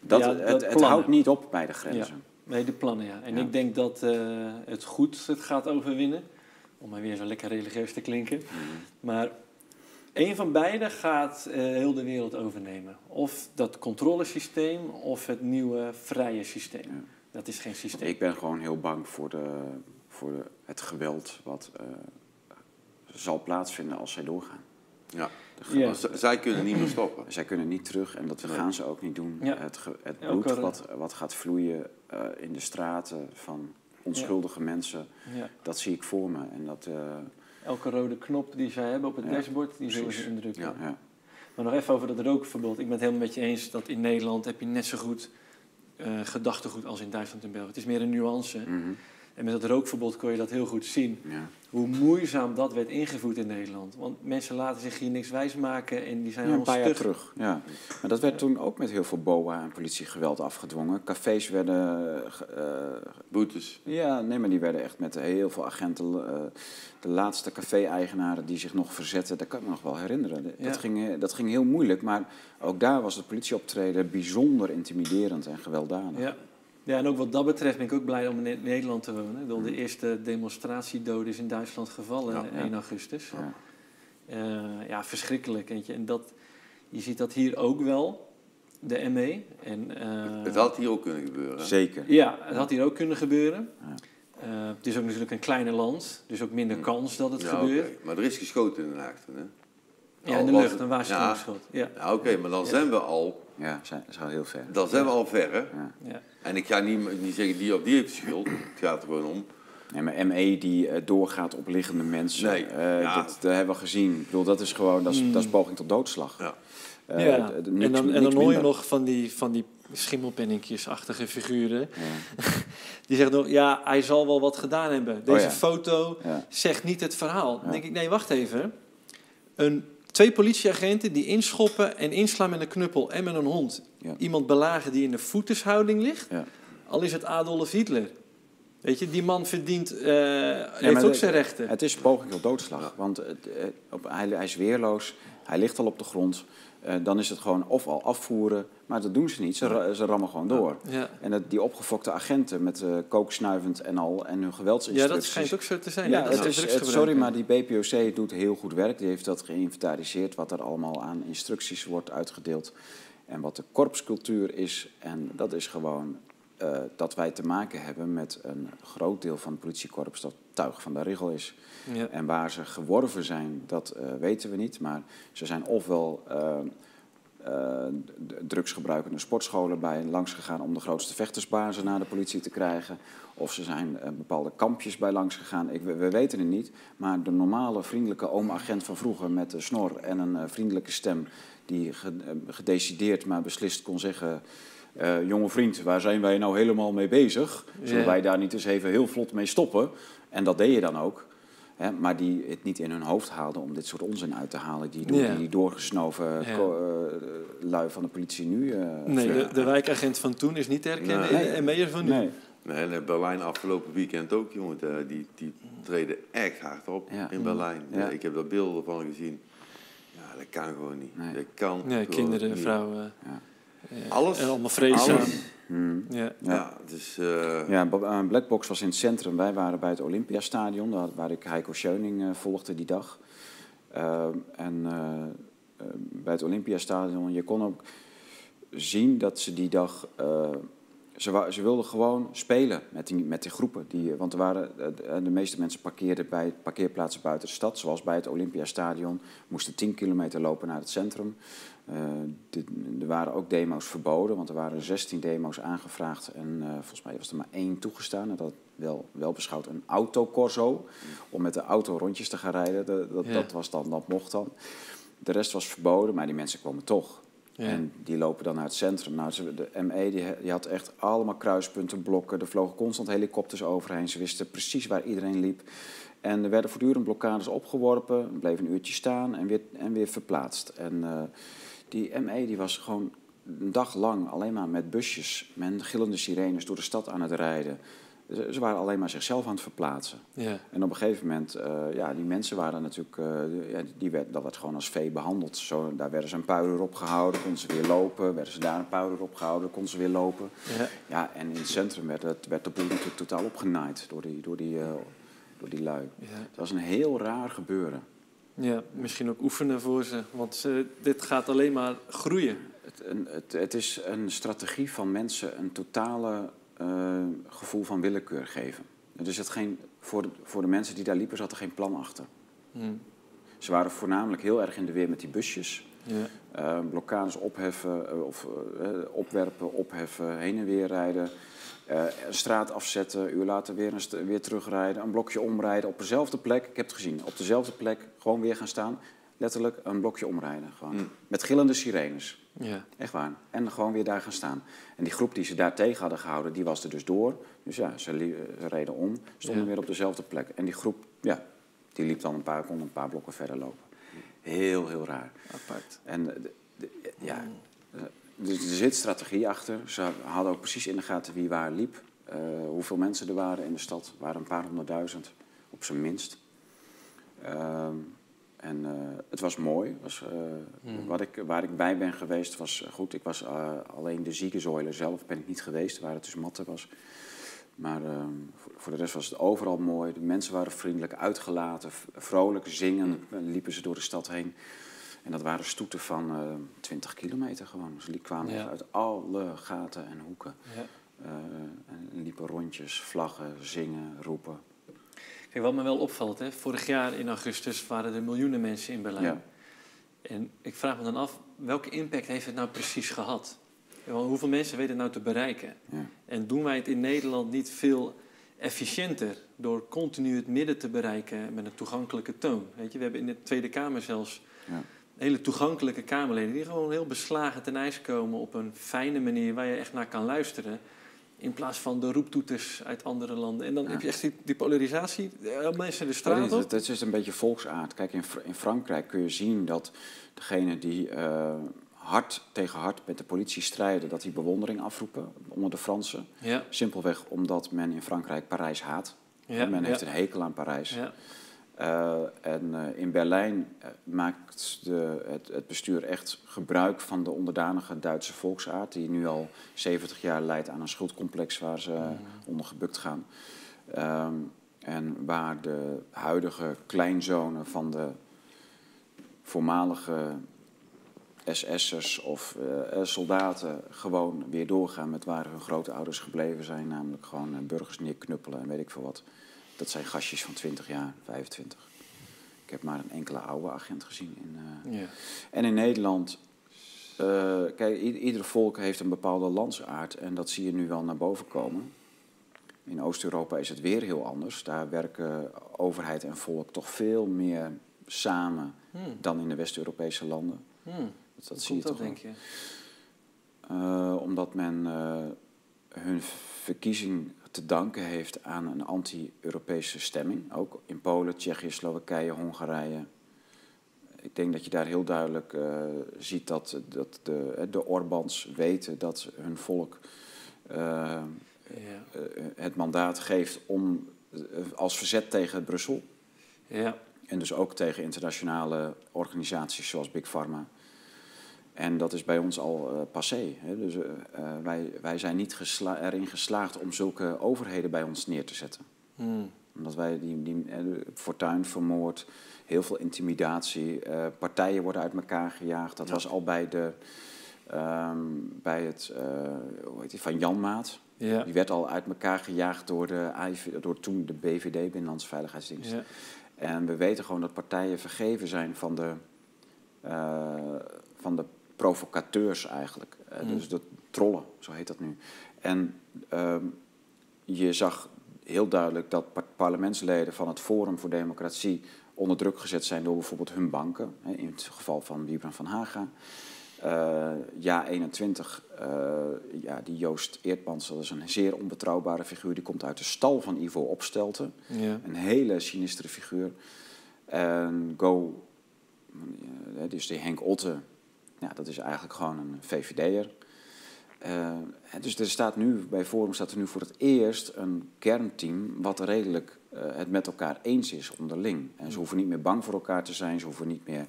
Dat, Ja, het, dat het houdt niet op bij de grenzen. Nee, de plannen, ja. En Ja. ik denk dat eh, het goed het gaat overwinnen. Om maar weer zo lekker religieus te klinken. Mhm. Maar één van beide gaat eh, heel de wereld overnemen. Of dat controlesysteem of het nieuwe vrije systeem. Ja. Dat is geen systeem. Ik ben gewoon heel bang voor, de, voor de, het geweld wat eh, zal plaatsvinden als zij doorgaan. Ja. Zij kunnen niet meer stoppen. Zij kunnen niet terug en dat Nee. gaan ze ook niet doen. Ja. Het, ge- het bloed wat, wat gaat vloeien eh, in de straten van onschuldige mensen, Ja. dat zie ik voor me. En dat, eh, Elke rode knop die zij hebben op het dashboard, die zullen ze indrukken. Ja. ja. Maar nog even over dat rookverbod. Ik ben het helemaal met je eens dat in Nederland heb je net zo goed eh, gedachtegoed als in Duitsland en België. Het is meer een nuance. Mhm. En met dat rookverbod kon je dat heel goed zien. ja. Hoe moeizaam dat werd ingevoerd in Nederland. Want mensen laten zich hier niks wijsmaken en die zijn Ja, een allemaal paar jaar stug. terug. Ja. Maar dat werd toen ook met heel veel BOA en politiegeweld afgedwongen. Cafés werden eh, eh, Boetes. Ja, nee, maar die werden echt met heel veel agenten. eh, de laatste café-eigenaren die zich nog verzetten, dat kan ik me nog wel herinneren. Dat, Ja. ging, dat ging heel moeilijk, maar ook daar was het politieoptreden bijzonder intimiderend en gewelddadig. Ja. Ja, en ook wat dat betreft ben ik ook blij om in Nederland te wonen. Bedoel, De eerste demonstratiedood is in Duitsland gevallen Ja, ja. 1 augustus. Ja. Eh, ja, verschrikkelijk. Je. En dat, je ziet dat hier ook wel, de ME. En, eh, Het had hier ook kunnen gebeuren. Zeker. Ja, het had hier ook kunnen gebeuren. Ja. Eh, het is ook natuurlijk een kleiner land, dus ook minder kans dat het Ja, gebeurt. Maar er is geschoten in Den Haag toen, hè? Ja, in de lucht, het- een waarschuwingsschot. Ja. Ja, oké, maar dan zijn we al Ja, zijn, zijn heel ver. Dan zijn we al ver, hè? Ja. Ja. En ik ga niet, niet zeggen die of die heeft schuld. Het gaat er gewoon om. Nee, maar ME die eh, doorgaat op liggende mensen, Nee, eh, ja. dat, dat hebben we gezien. Ik bedoel, dat is gewoon, dat is, dat is poging tot doodslag. Ja. Eh, ja. en dan, en dan hoor je nog van die, van die schimmelpenninkjesachtige figuren. Ja. Die zeggen nog, ja, hij zal wel wat gedaan hebben. Deze Oh ja. foto Ja. zegt niet het verhaal. Dan denk ik, nee, wacht even. Een, twee politieagenten die inschoppen en inslaan met een knuppel en met een hond. Ja. Iemand belagen die in de voetenshouding ligt. Ja. Al is het Adolf Hitler. Weet je, die man verdient, eh, heeft ook de- zijn rechten. Het is poging tot doodslag. Want het, eh, op, hij, hij is weerloos, hij ligt al op de grond. Eh, dan is het gewoon of al afvoeren, maar dat doen ze niet. Ze, ra- ze rammen gewoon door. Ja. En dat, die opgefokte agenten met eh kooksnuivend en al en hun ja, geweldsinstructies. dat schijnt ook zo te zijn. Ja, dat het is, het- sorry, maar die BPOC doet heel goed werk. Die heeft dat geïnventariseerd, wat er allemaal aan instructies wordt uitgedeeld. En wat de korpscultuur is. En dat is gewoon eh, dat wij te maken hebben met een groot deel van het politiekorps dat tuig van de rigel is. Ja. En waar ze geworven zijn, dat eh, weten we niet. Maar ze zijn ofwel eh, drugsgebruikende sportscholen bij langs gegaan om de grootste vechtersbazen naar de politie te krijgen. Of ze zijn bepaalde kampjes bij langs gegaan. Ik, we, we weten het niet. Maar de normale vriendelijke oom-agent van vroeger met een snor en een vriendelijke stem, die ge- gedecideerd maar beslist kon zeggen. Eh, jonge vriend, waar zijn wij nou helemaal mee bezig? Zullen wij daar niet eens even heel vlot mee stoppen? En dat deed je dan ook. Hè, maar die het niet in hun hoofd haalden om dit soort onzin uit te halen. Die, door, Ja. die doorgesnoven eh, lui van de politie nu. eh, Nee, de, wijkagent van toen is niet te herkennen Nee. de ME'er van nu. Nee. Nee, en in Berlijn afgelopen weekend ook, jongen. de- Die, die treden echt hard op Ja. in Berlijn. Ja. Ik heb daar beelden van gezien. Ja, dat kan gewoon niet. Nee. Dat kan Nee, gewoon kinderen, niet. vrouwen. Ja. Alles. En allemaal vreedzaam. Alles. Hmm. Ja. Ja, dus... eh, Ja, Bo- Blackbox was in het centrum. Wij waren bij het Olympiastadion, waar, ik Heiko Scheuning eh, volgde die dag. Eh, en bij het Olympiastadion, je kon ook zien dat ze die dag... eh, ze, ze wilden gewoon spelen met die, met die groepen. Die, want er waren, de, de meeste mensen parkeerden bij parkeerplaatsen buiten de stad. Zoals bij het Olympiastadion. Moesten 10 kilometer lopen naar het centrum. Eh, er waren ook demo's verboden, want er waren 16 demo's aangevraagd. En eh, volgens mij was er maar één toegestaan. En dat wel, wel beschouwd een autocorso. Om met de auto rondjes te gaan rijden. Dat, dat, Ja. dat, was dan, dat mocht dan. De rest was verboden, maar die mensen kwamen toch. Ja. En die lopen dan naar het centrum. Nou, ze- de ME die, die had echt allemaal kruispunten, blokken. Er vlogen constant helikopters overheen. Ze wisten precies waar iedereen liep. En er werden voortdurend blokkades opgeworpen. Bleven een uurtje staan en weer, en weer verplaatst. En eh, die ME die was gewoon een dag lang alleen maar met busjes... met gillende sirenes door de stad aan het rijden. Ze, ze waren alleen maar zichzelf aan het verplaatsen. Ja. En op een gegeven moment, eh, ja, die mensen waren natuurlijk, eh, ja, die werd, dat werd gewoon als vee behandeld. Zo, daar werden ze een paar uur opgehouden, konden ze weer lopen. Werden ze daar een paar uur opgehouden, konden ze weer lopen. Ja. Ja, en in het centrum werd, het, werd de boel natuurlijk totaal opgenaaid door die, door die, eh, door die lui. Het was een heel raar gebeuren. Ja, misschien ook oefenen voor ze. Want ze, dit gaat alleen maar groeien. Het, het, het is een strategie van mensen een totale eh, gevoel van willekeur geven. Er zat geen, voor, de, voor de mensen die daar liepen zat er geen plan achter. Hm. Ze waren voornamelijk heel erg in de weer met die busjes. Ja. Eh, blokkades opheffen, eh, of opwerpen, opheffen, heen en weer rijden. Eh, een straat afzetten, een uur later weer, een weer terugrijden. Een blokje omrijden op dezelfde plek. Ik heb het gezien, op dezelfde plek gewoon weer gaan staan. Letterlijk een blokje omrijden. Gewoon. Mm. Met gillende sirenes. Ja. Echt waar. En gewoon weer daar gaan staan. En die groep die ze daar tegen hadden gehouden, die was er dus door. Dus ja, ze, reden om, stonden Ja. weer op dezelfde plek. En die groep, ja, die liep dan een paar, kon een paar blokken verder lopen. Heel, heel raar. Apart. En eh, ja, eh, er, zit strategie achter. Ze hadden ook precies in de gaten wie waar liep. eh, hoeveel mensen er waren in de stad. Er waren een paar honderdduizend, op zijn minst. Ehm, en eh, het was mooi. Was, eh, Hmm. wat ik, waar ik bij ben geweest was goed. Ik was alleen de ziekenzoilen zelf ben ik niet geweest, waar het dus matten was. Maar ehm, voor, de rest was het overal mooi. De mensen waren vriendelijk, uitgelaten, vrolijk, zingen. Liepen ze door de stad heen. En dat waren stoeten van eh 20 kilometer gewoon. Dus die kwamen Ja. uit alle gaten en hoeken. Ja. Eh, en liepen rondjes, vlaggen, zingen, roepen. Kijk, wat me wel opvalt, hè, vorig jaar in augustus waren er miljoenen mensen in Berlijn. Ja. En ik vraag me dan af, welke impact heeft het nou precies gehad? Want hoeveel mensen weten het nou te bereiken? Ja. En doen wij het in Nederland niet veel efficiënter door continu het midden te bereiken met een toegankelijke toon? Weet je, we hebben in de Tweede Kamer zelfs Ja. Hele toegankelijke Kamerleden die gewoon heel beslagen ten ijs komen op een fijne manier waar je echt naar kan luisteren. In plaats van de roeptoeters uit andere landen. En dan Ja. heb je echt die, die polarisatie. eh, Mensen de straat op. het, het is een beetje volksaard. Kijk, in, in Frankrijk kun je zien dat degene die eh, hard tegen hard met de politie strijden, dat die bewondering afroepen onder de Fransen. Ja, Simpelweg omdat men in Frankrijk Parijs haat. ja, men heeft een hekel aan Parijs. Eh, en eh, in Berlijn eh, maakt de, het, het bestuur echt gebruik van de onderdanige Duitse volksaard, die nu al 70 jaar leidt aan een schuldcomplex waar ze Mm. onder gebukt gaan. Ehm, en waar de huidige kleinzonen van de voormalige SS'ers of soldaten gewoon weer doorgaan met waar hun grootouders gebleven zijn, namelijk gewoon burgers neerknuppelen en weet ik veel wat. Dat zijn gastjes van 20 jaar, 25. Ik heb maar een enkele oude agent gezien. In, eh, ja. En in Nederland, eh, kijk, ieder volk heeft een bepaalde landsaard en dat zie je nu wel naar boven komen. In Oost-Europa is het weer heel anders. Daar werken overheid en volk toch veel meer samen Hmm. dan in de West-Europese landen. Hmm. Dat, zie je dat, toch wel. denk je? Eh, omdat men hun verkiezing te danken heeft aan een anti-Europese stemming. Ook in Polen, Tsjechië, Slowakije, Hongarije. Ik denk dat je daar heel duidelijk eh, ziet dat, dat de, de Orbans weten dat hun volk eh, Ja. eh, het mandaat geeft om als verzet tegen Brussel. ja. En dus ook tegen internationale organisaties zoals Big Pharma. En dat is bij ons al eh, passé. Hè? Dus eh, eh, wij, wij zijn niet gesla- erin geslaagd om zulke overheden bij ons neer te zetten. Hmm. Omdat wij die, die Fortuin vermoord, heel veel intimidatie, partijen worden uit elkaar gejaagd. Dat Ja. was al bij, de, ehm, bij het hoe heet die, van Janmaat. Ja. Die werd al uit elkaar gejaagd door, de AIV, door toen de BVD, Binnenlandse Veiligheidsdienst. Ja. En we weten gewoon dat partijen vergeven zijn van de, van de provocateurs eigenlijk. Eh, Mm. Dus de trollen, zo heet dat nu. En ehm, je zag heel duidelijk dat par- parlementsleden van het Forum voor Democratie onder druk gezet zijn door bijvoorbeeld hun banken. Hè, in het geval van Wiebren van Haga. Eh, ja 21, eh, ja, die Joost Eertmans, dat is een zeer onbetrouwbare figuur. Die komt uit de stal van Ivo Opstelten. Ja. Een hele sinistere figuur. En Go, eh, dus die Henk Otte, ja, dat is eigenlijk gewoon een VVD'er. Eh, dus er staat nu, bij Forum staat er nu voor het eerst een kernteam wat redelijk eh, het met elkaar eens is onderling. En ze hoeven niet meer bang voor elkaar te zijn, ze hoeven niet meer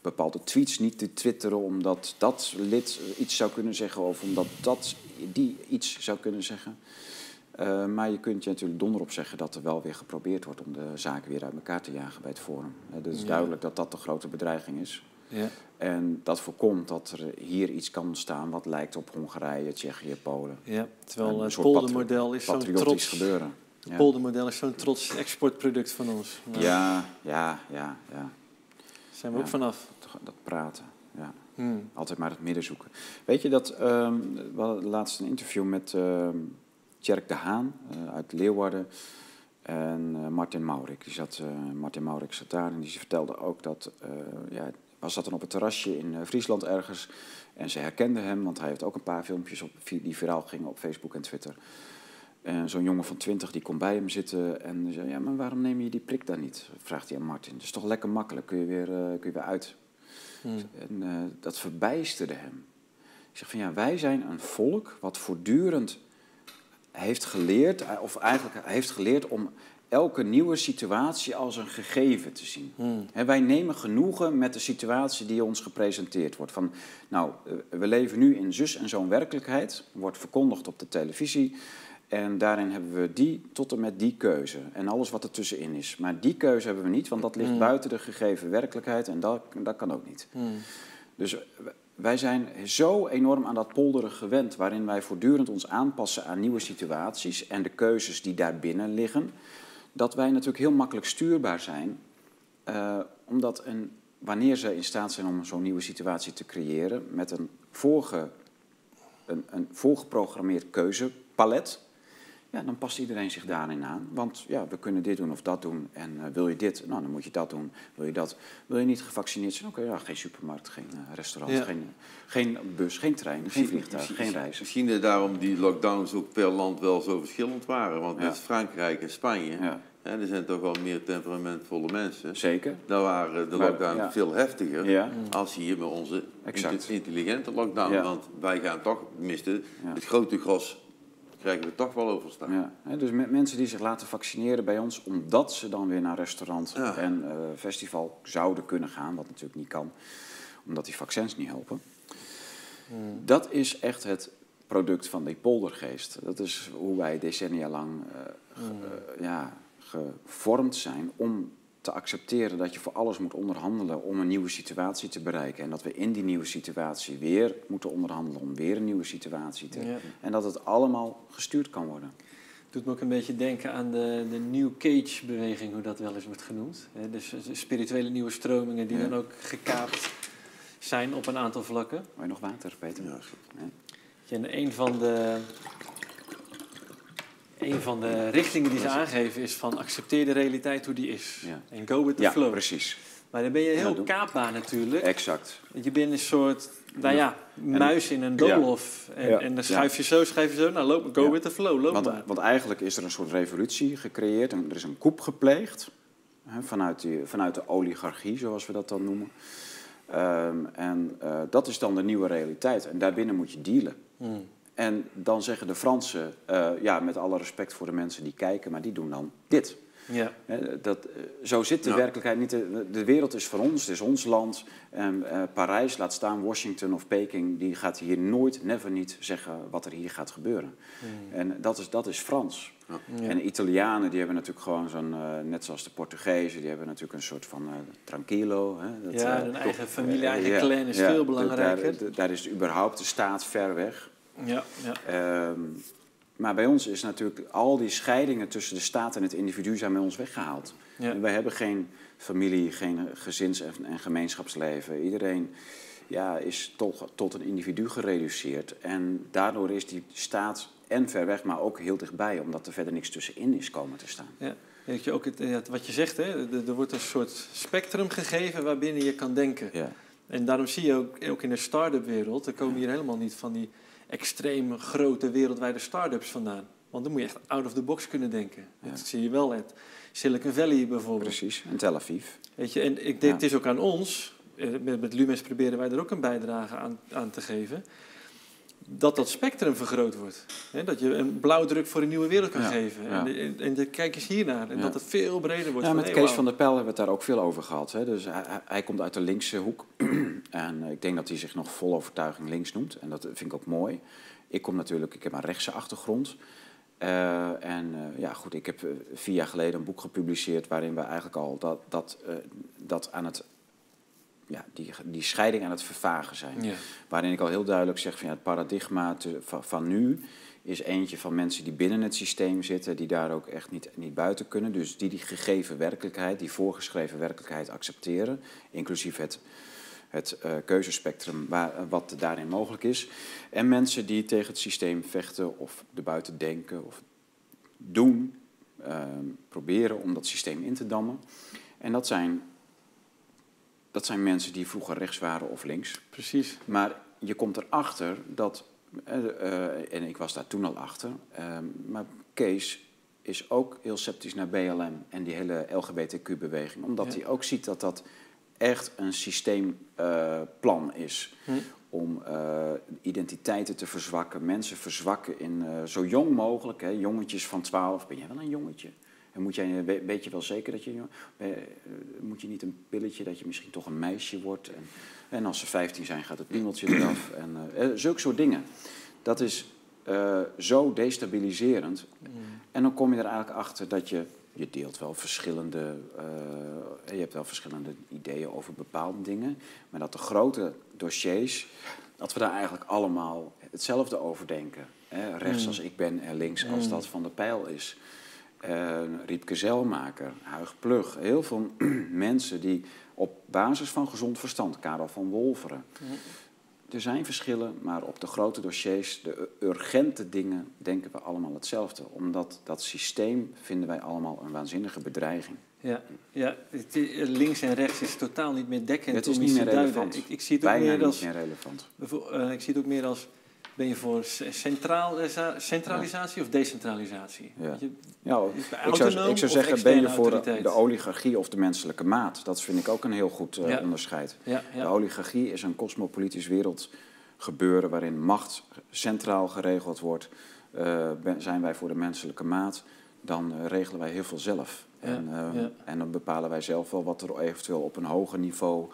bepaalde tweets niet te twitteren omdat dat lid iets zou kunnen zeggen of omdat dat die iets zou kunnen zeggen. Eh, maar je kunt je natuurlijk donder op zeggen dat er wel weer geprobeerd wordt om de zaken weer uit elkaar te jagen bij het Forum. Het is Ja. duidelijk dat dat de grote bedreiging is. Ja. En dat voorkomt dat er hier iets kan ontstaan wat lijkt op Hongarije, Tsjechië, Polen. ja. Terwijl het patri- poldermodel is zo'n trots... gebeuren. Het Ja. poldermodel is zo'n trots exportproduct van ons. Ja, ja, ja, ja. Daar zijn we Ja. ook vanaf. Dat- Dat praten. Ja. Hmm. Altijd maar het midden zoeken. Weet je dat, ehm, we hadden laatst een interview met ehm Tjerk de Haan eh, uit Leeuwarden en eh, Martin Maurik. Die zat, eh, Martin Maurik zat daar en die vertelde ook dat, eh ja, was zat dan op het terrasje in eh, Friesland ergens en ze herkende hem, want hij heeft ook een paar filmpjes op, die viraal gingen op Facebook en Twitter. En zo'n jongen van 20 die komt bij hem zitten en zei, ja, maar waarom neem je die prik dan niet? Vraagt hij aan Martin. Dat is toch lekker makkelijk, kun je weer, eh, kun je weer uit. Hmm. En eh, dat verbijsterde hem. Ik zeg van ja, wij zijn een volk wat voortdurend heeft geleerd, of eigenlijk heeft geleerd om elke nieuwe situatie als een gegeven te zien. Hmm. Wij nemen genoegen met de situatie die ons gepresenteerd wordt. Van, nou, eh, we leven nu in zus en zo'n werkelijkheid, wordt verkondigd op de televisie. En daarin hebben we die tot en met die keuze en alles wat er tussenin is. Maar die keuze hebben we niet, want dat ligt Mm. buiten de gegeven werkelijkheid en dat, dat kan ook niet. Hmm. Dus wij zijn zo enorm aan dat polderen gewend, waarin wij voortdurend ons aanpassen aan nieuwe situaties en de keuzes die daarbinnen liggen, dat wij natuurlijk heel makkelijk stuurbaar zijn, eh, omdat een wanneer ze in staat zijn om zo'n nieuwe situatie te creëren met een, voorge, een, een voorgeprogrammeerd keuzepalet, ja, dan past iedereen zich daarin aan. Want ja, we kunnen dit doen of dat doen. En eh, wil je dit, nou, dan moet je dat doen. Wil je dat, wil je niet gevaccineerd zijn? Oké, ja, geen supermarkt, geen eh, restaurant, Ja. geen, geen bus, geen trein, geen vliegtuig, geen reizen. Misschien is daarom die lockdowns ook per land wel zo verschillend waren. Want Ja. met Frankrijk en Spanje, Er zijn toch wel meer temperamentvolle mensen. zeker. Daar waren de ja. veel heftiger Ja, als hier met onze Exact. intelligente lockdown. Ja. Want wij gaan toch, tenminste, Ja. het grote gros krijgen we toch wel overstaan. ja. Hè, Dus met mensen die zich laten vaccineren bij ons, omdat ze dan weer naar restaurant Ja. en eh, festival zouden kunnen gaan, wat natuurlijk niet kan, omdat die vaccins niet helpen. Dat is echt het product van die poldergeest. Dat is hoe wij decennia lang eh, ge- eh, ja, gevormd zijn om te accepteren dat je voor alles moet onderhandelen om een nieuwe situatie te bereiken. En dat we in die nieuwe situatie weer moeten onderhandelen om weer een nieuwe situatie te... Ja. En dat het allemaal gestuurd kan worden. doet me ook een beetje denken aan de, de New Cage-beweging, hoe dat wel eens wordt genoemd. Hè, Dus de spirituele nieuwe stromingen die Ja. dan ook gekaapt zijn op een aantal vlakken. Wil je nog water, Peter? Ja? En een van de, een van de richtingen die ze aangeven is van accepteer de realiteit hoe die is. En go with the Ja, flow. precies. Maar dan ben je heel kaapbaar natuurlijk. Exact. Je bent een soort, nou ja, muis in een doolhof. En, Ja. en dan schuif je zo, schuif je zo. Nou, loop, go Ja. with the flow, loop Want, maar. want eigenlijk is er een soort revolutie gecreëerd. En er is een coup gepleegd. Hè, vanuit, die, vanuit de oligarchie, zoals we dat dan noemen. Ehm, en eh, dat is dan de nieuwe realiteit. En daarbinnen moet je dealen. Hmm. En dan zeggen de Fransen, eh, ja, met alle respect voor de mensen die kijken, maar die doen dan dit. Ja. Hè, Dat, eh, zo zit de Ja. werkelijkheid niet. De, de wereld is van ons, het is ons land. En eh, Parijs, laat staan Washington of Peking, die gaat hier nooit, never niet zeggen wat er hier gaat gebeuren. En dat is, dat is Frans. Ja. En de Italianen, die hebben natuurlijk gewoon zo'n, eh, net zoals de Portugezen, die hebben natuurlijk een soort van eh, tranquilo. Hè, dat, Ja, hun eigen familie, eigen clan is veel belangrijker. Daar, daar is überhaupt de staat ver weg. Ja, ja. Ehm, maar bij ons is natuurlijk al die scheidingen tussen de staat en het individu zijn bij ons weggehaald. Ja. En wij hebben geen familie, geen gezins- en, en gemeenschapsleven. Iedereen ja, is toch tot een individu gereduceerd. En daardoor is die staat en ver weg, maar ook heel dichtbij, omdat er verder niks tussenin is komen te staan. Ja. Weet je, ook het, ja, wat je zegt, hè, er, er wordt een soort spectrum gegeven waarbinnen je kan denken. Ja. En daarom zie je ook, ook in de start-up wereld, er komen hier helemaal niet van die extreem grote wereldwijde start-ups vandaan. Want dan moet je echt out of the box kunnen denken. Ja. Dat zie je wel uit Silicon Valley bijvoorbeeld. Precies, en Tel Aviv. Weet je, en ik denk, Ja. het is ook aan ons, eh, met, met Lumens proberen wij er ook een bijdrage aan, aan te geven, dat dat spectrum vergroot wordt. Dat je een blauwdruk voor een nieuwe wereld kan Ja, geven. ja. En, en, en de- kijk eens hiernaar. En Ja. dat het veel breder wordt. Ja, met hey, Kees van der Pijl hebben we het daar ook veel over gehad. Hè. Dus hij, hij- komt uit de linkse hoek. en eh, ik denk dat hij zich nog vol overtuiging links noemt. En dat vind ik ook mooi. Ik kom natuurlijk, ik heb een rechtse achtergrond. Eh, en eh, ja, goed, ik heb vier jaar geleden een boek gepubliceerd waarin we eigenlijk al dat, dat, dat aan het, ja, die, die scheiding aan het vervagen zijn. Ja. Waarin ik al heel duidelijk zeg van ja, het paradigma te- van, van nu is eentje van mensen die binnen het systeem zitten, die daar ook echt niet, niet buiten kunnen. Dus die die gegeven werkelijkheid, die voorgeschreven werkelijkheid accepteren, inclusief het, het eh, keuzespectrum waar, wat daarin mogelijk is. En mensen die tegen het systeem vechten of erbuiten denken of doen, eh, proberen om dat systeem in te dammen. En dat zijn, dat zijn mensen die vroeger rechts waren of links. Precies. Maar je komt erachter dat, eh, eh, en ik was daar toen al achter, eh, maar Kees is ook heel sceptisch naar BLM en die hele LGBTQ-beweging. Omdat Ja. hij ook ziet dat dat echt een systeemplan is. Hm. Om eh, identiteiten te verzwakken, mensen verzwakken in zo jong mogelijk. Hè, jongetjes van 12, ben jij wel een jongetje? En moet jij, we- weet je wel zeker dat je... eh, moet je niet een pilletje dat je misschien toch een meisje wordt? En, en als ze 15 zijn gaat het piemeltje eraf. En, eh, eh, zulke soort dingen. Dat is zo destabiliserend. En dan kom je er eigenlijk achter dat je... Je deelt wel verschillende... je hebt wel verschillende ideeën over bepaalde dingen. Maar dat de grote dossiers... Dat we daar eigenlijk allemaal hetzelfde over denken. Hè? Rechts Mm. als ik ben en links als Mm. dat van de pijl is. Eh Riepke Zelmaker, Huig Plug. Heel veel mensen die op basis van gezond verstand, Karel van Wolveren. Er zijn verschillen, maar op de grote dossiers, de urgente dingen, denken we allemaal hetzelfde. Omdat dat systeem vinden wij allemaal een waanzinnige bedreiging. Ja, ja het links en rechts is totaal niet meer dekkend Het is niet meer relevant. Ik, ik zie het ook Bijna meer niet meer relevant. eh, ik zie het ook meer als, ben je voor centraal, centralisatie of decentralisatie? Ja. Je, ik zou, ik zeggen, ben je voor de, oligarchie of de menselijke maat? Dat vind ik ook een heel goed eh, Ja. onderscheid. ja, De oligarchie is een cosmopolitisch wereldgebeuren waarin macht centraal geregeld wordt. Eh, ben- zijn wij voor de menselijke maat, dan eh, regelen wij heel veel zelf. En, eh, ja. en dan bepalen wij zelf wel wat er eventueel op een hoger niveau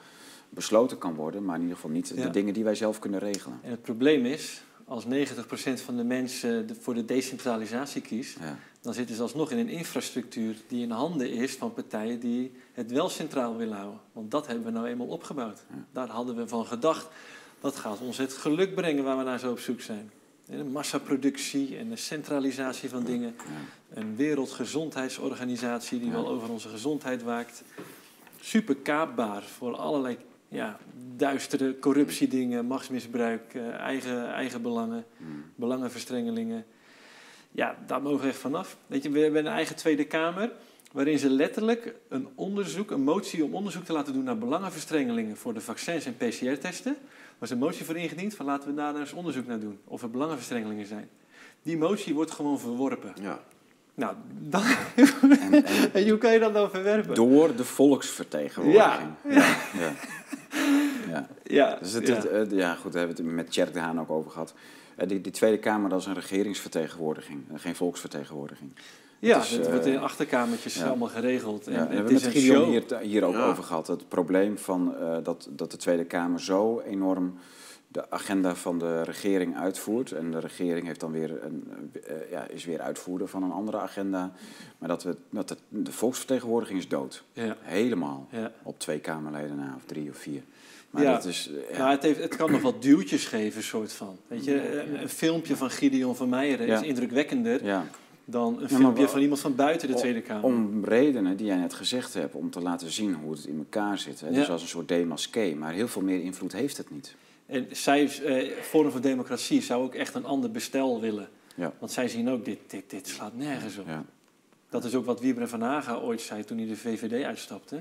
besloten kan worden, maar in ieder geval niet Ja. de dingen die wij zelf kunnen regelen. En het probleem is, als 90% van de mensen voor de decentralisatie kiest, Ja. dan zitten ze alsnog in een infrastructuur die in handen is van partijen die het wel centraal willen houden. Want dat hebben we nou eenmaal opgebouwd. Ja. Daar hadden we van gedacht, dat gaat ons het geluk brengen waar we naar zo op zoek zijn. De massaproductie en de centralisatie van dingen. Een wereldgezondheidsorganisatie die wel over onze gezondheid waakt. Super kaapbaar voor allerlei ja, duistere corruptiedingen, machtsmisbruik, eh, eigen, eigen belangen, Hmm. belangenverstrengelingen. Ja, daar mogen we echt vanaf. Weet je, we hebben een eigen Tweede Kamer waarin ze letterlijk een onderzoek, een motie om onderzoek te laten doen naar belangenverstrengelingen voor de vaccins en PCR-testen. was een motie voor ingediend van laten we daar nou eens onderzoek naar doen of er belangenverstrengelingen zijn. Die motie wordt gewoon verworpen. Ja. Nou, dan, En, en en hoe kan je dat nou verwerpen? door de volksvertegenwoordiging. Ja. Ja. Ja. Ja, Dus het, ja. het, eh, ja, goed, daar hebben we het met Tjerk de Haan ook over gehad. Eh, die, die Tweede Kamer, dat is een regeringsvertegenwoordiging, en geen volksvertegenwoordiging. ja het is, het wordt eh, in achterkamertjes ja. allemaal geregeld. En, Ja, en we het hebben is het met Gideon hier, hier ook Ja. over gehad. Het probleem van, eh, dat, dat de Tweede Kamer zo enorm de agenda van de regering uitvoert. En de regering heeft dan weer een, eh, ja, is weer uitvoerder van een andere agenda. Maar dat, we, dat de, de volksvertegenwoordiging is dood. Ja, Helemaal. ja. Op twee Kamerleden na, of drie of vier. Maar Ja. dat is... eh, ja. Nou, het, heeft, het kan nog wat duwtjes geven, soort van. Weet je, een, een filmpje van Gideon van Meijeren is indrukwekkender dan een filmpje van iemand van buiten de Tweede Kamer. Om redenen die jij net gezegd hebt, om te laten zien hoe het in elkaar zit. Hè? Dus als een soort demasqué. Maar heel veel meer invloed heeft het niet. En zij, eh, Forum voor Democratie, zou ook echt een ander bestel willen. Ja. Want zij zien ook, dit, dit, dit slaat nergens op. Ja. Dat is ook wat Wiebren van Haga ooit zei toen hij de VVD uitstapte.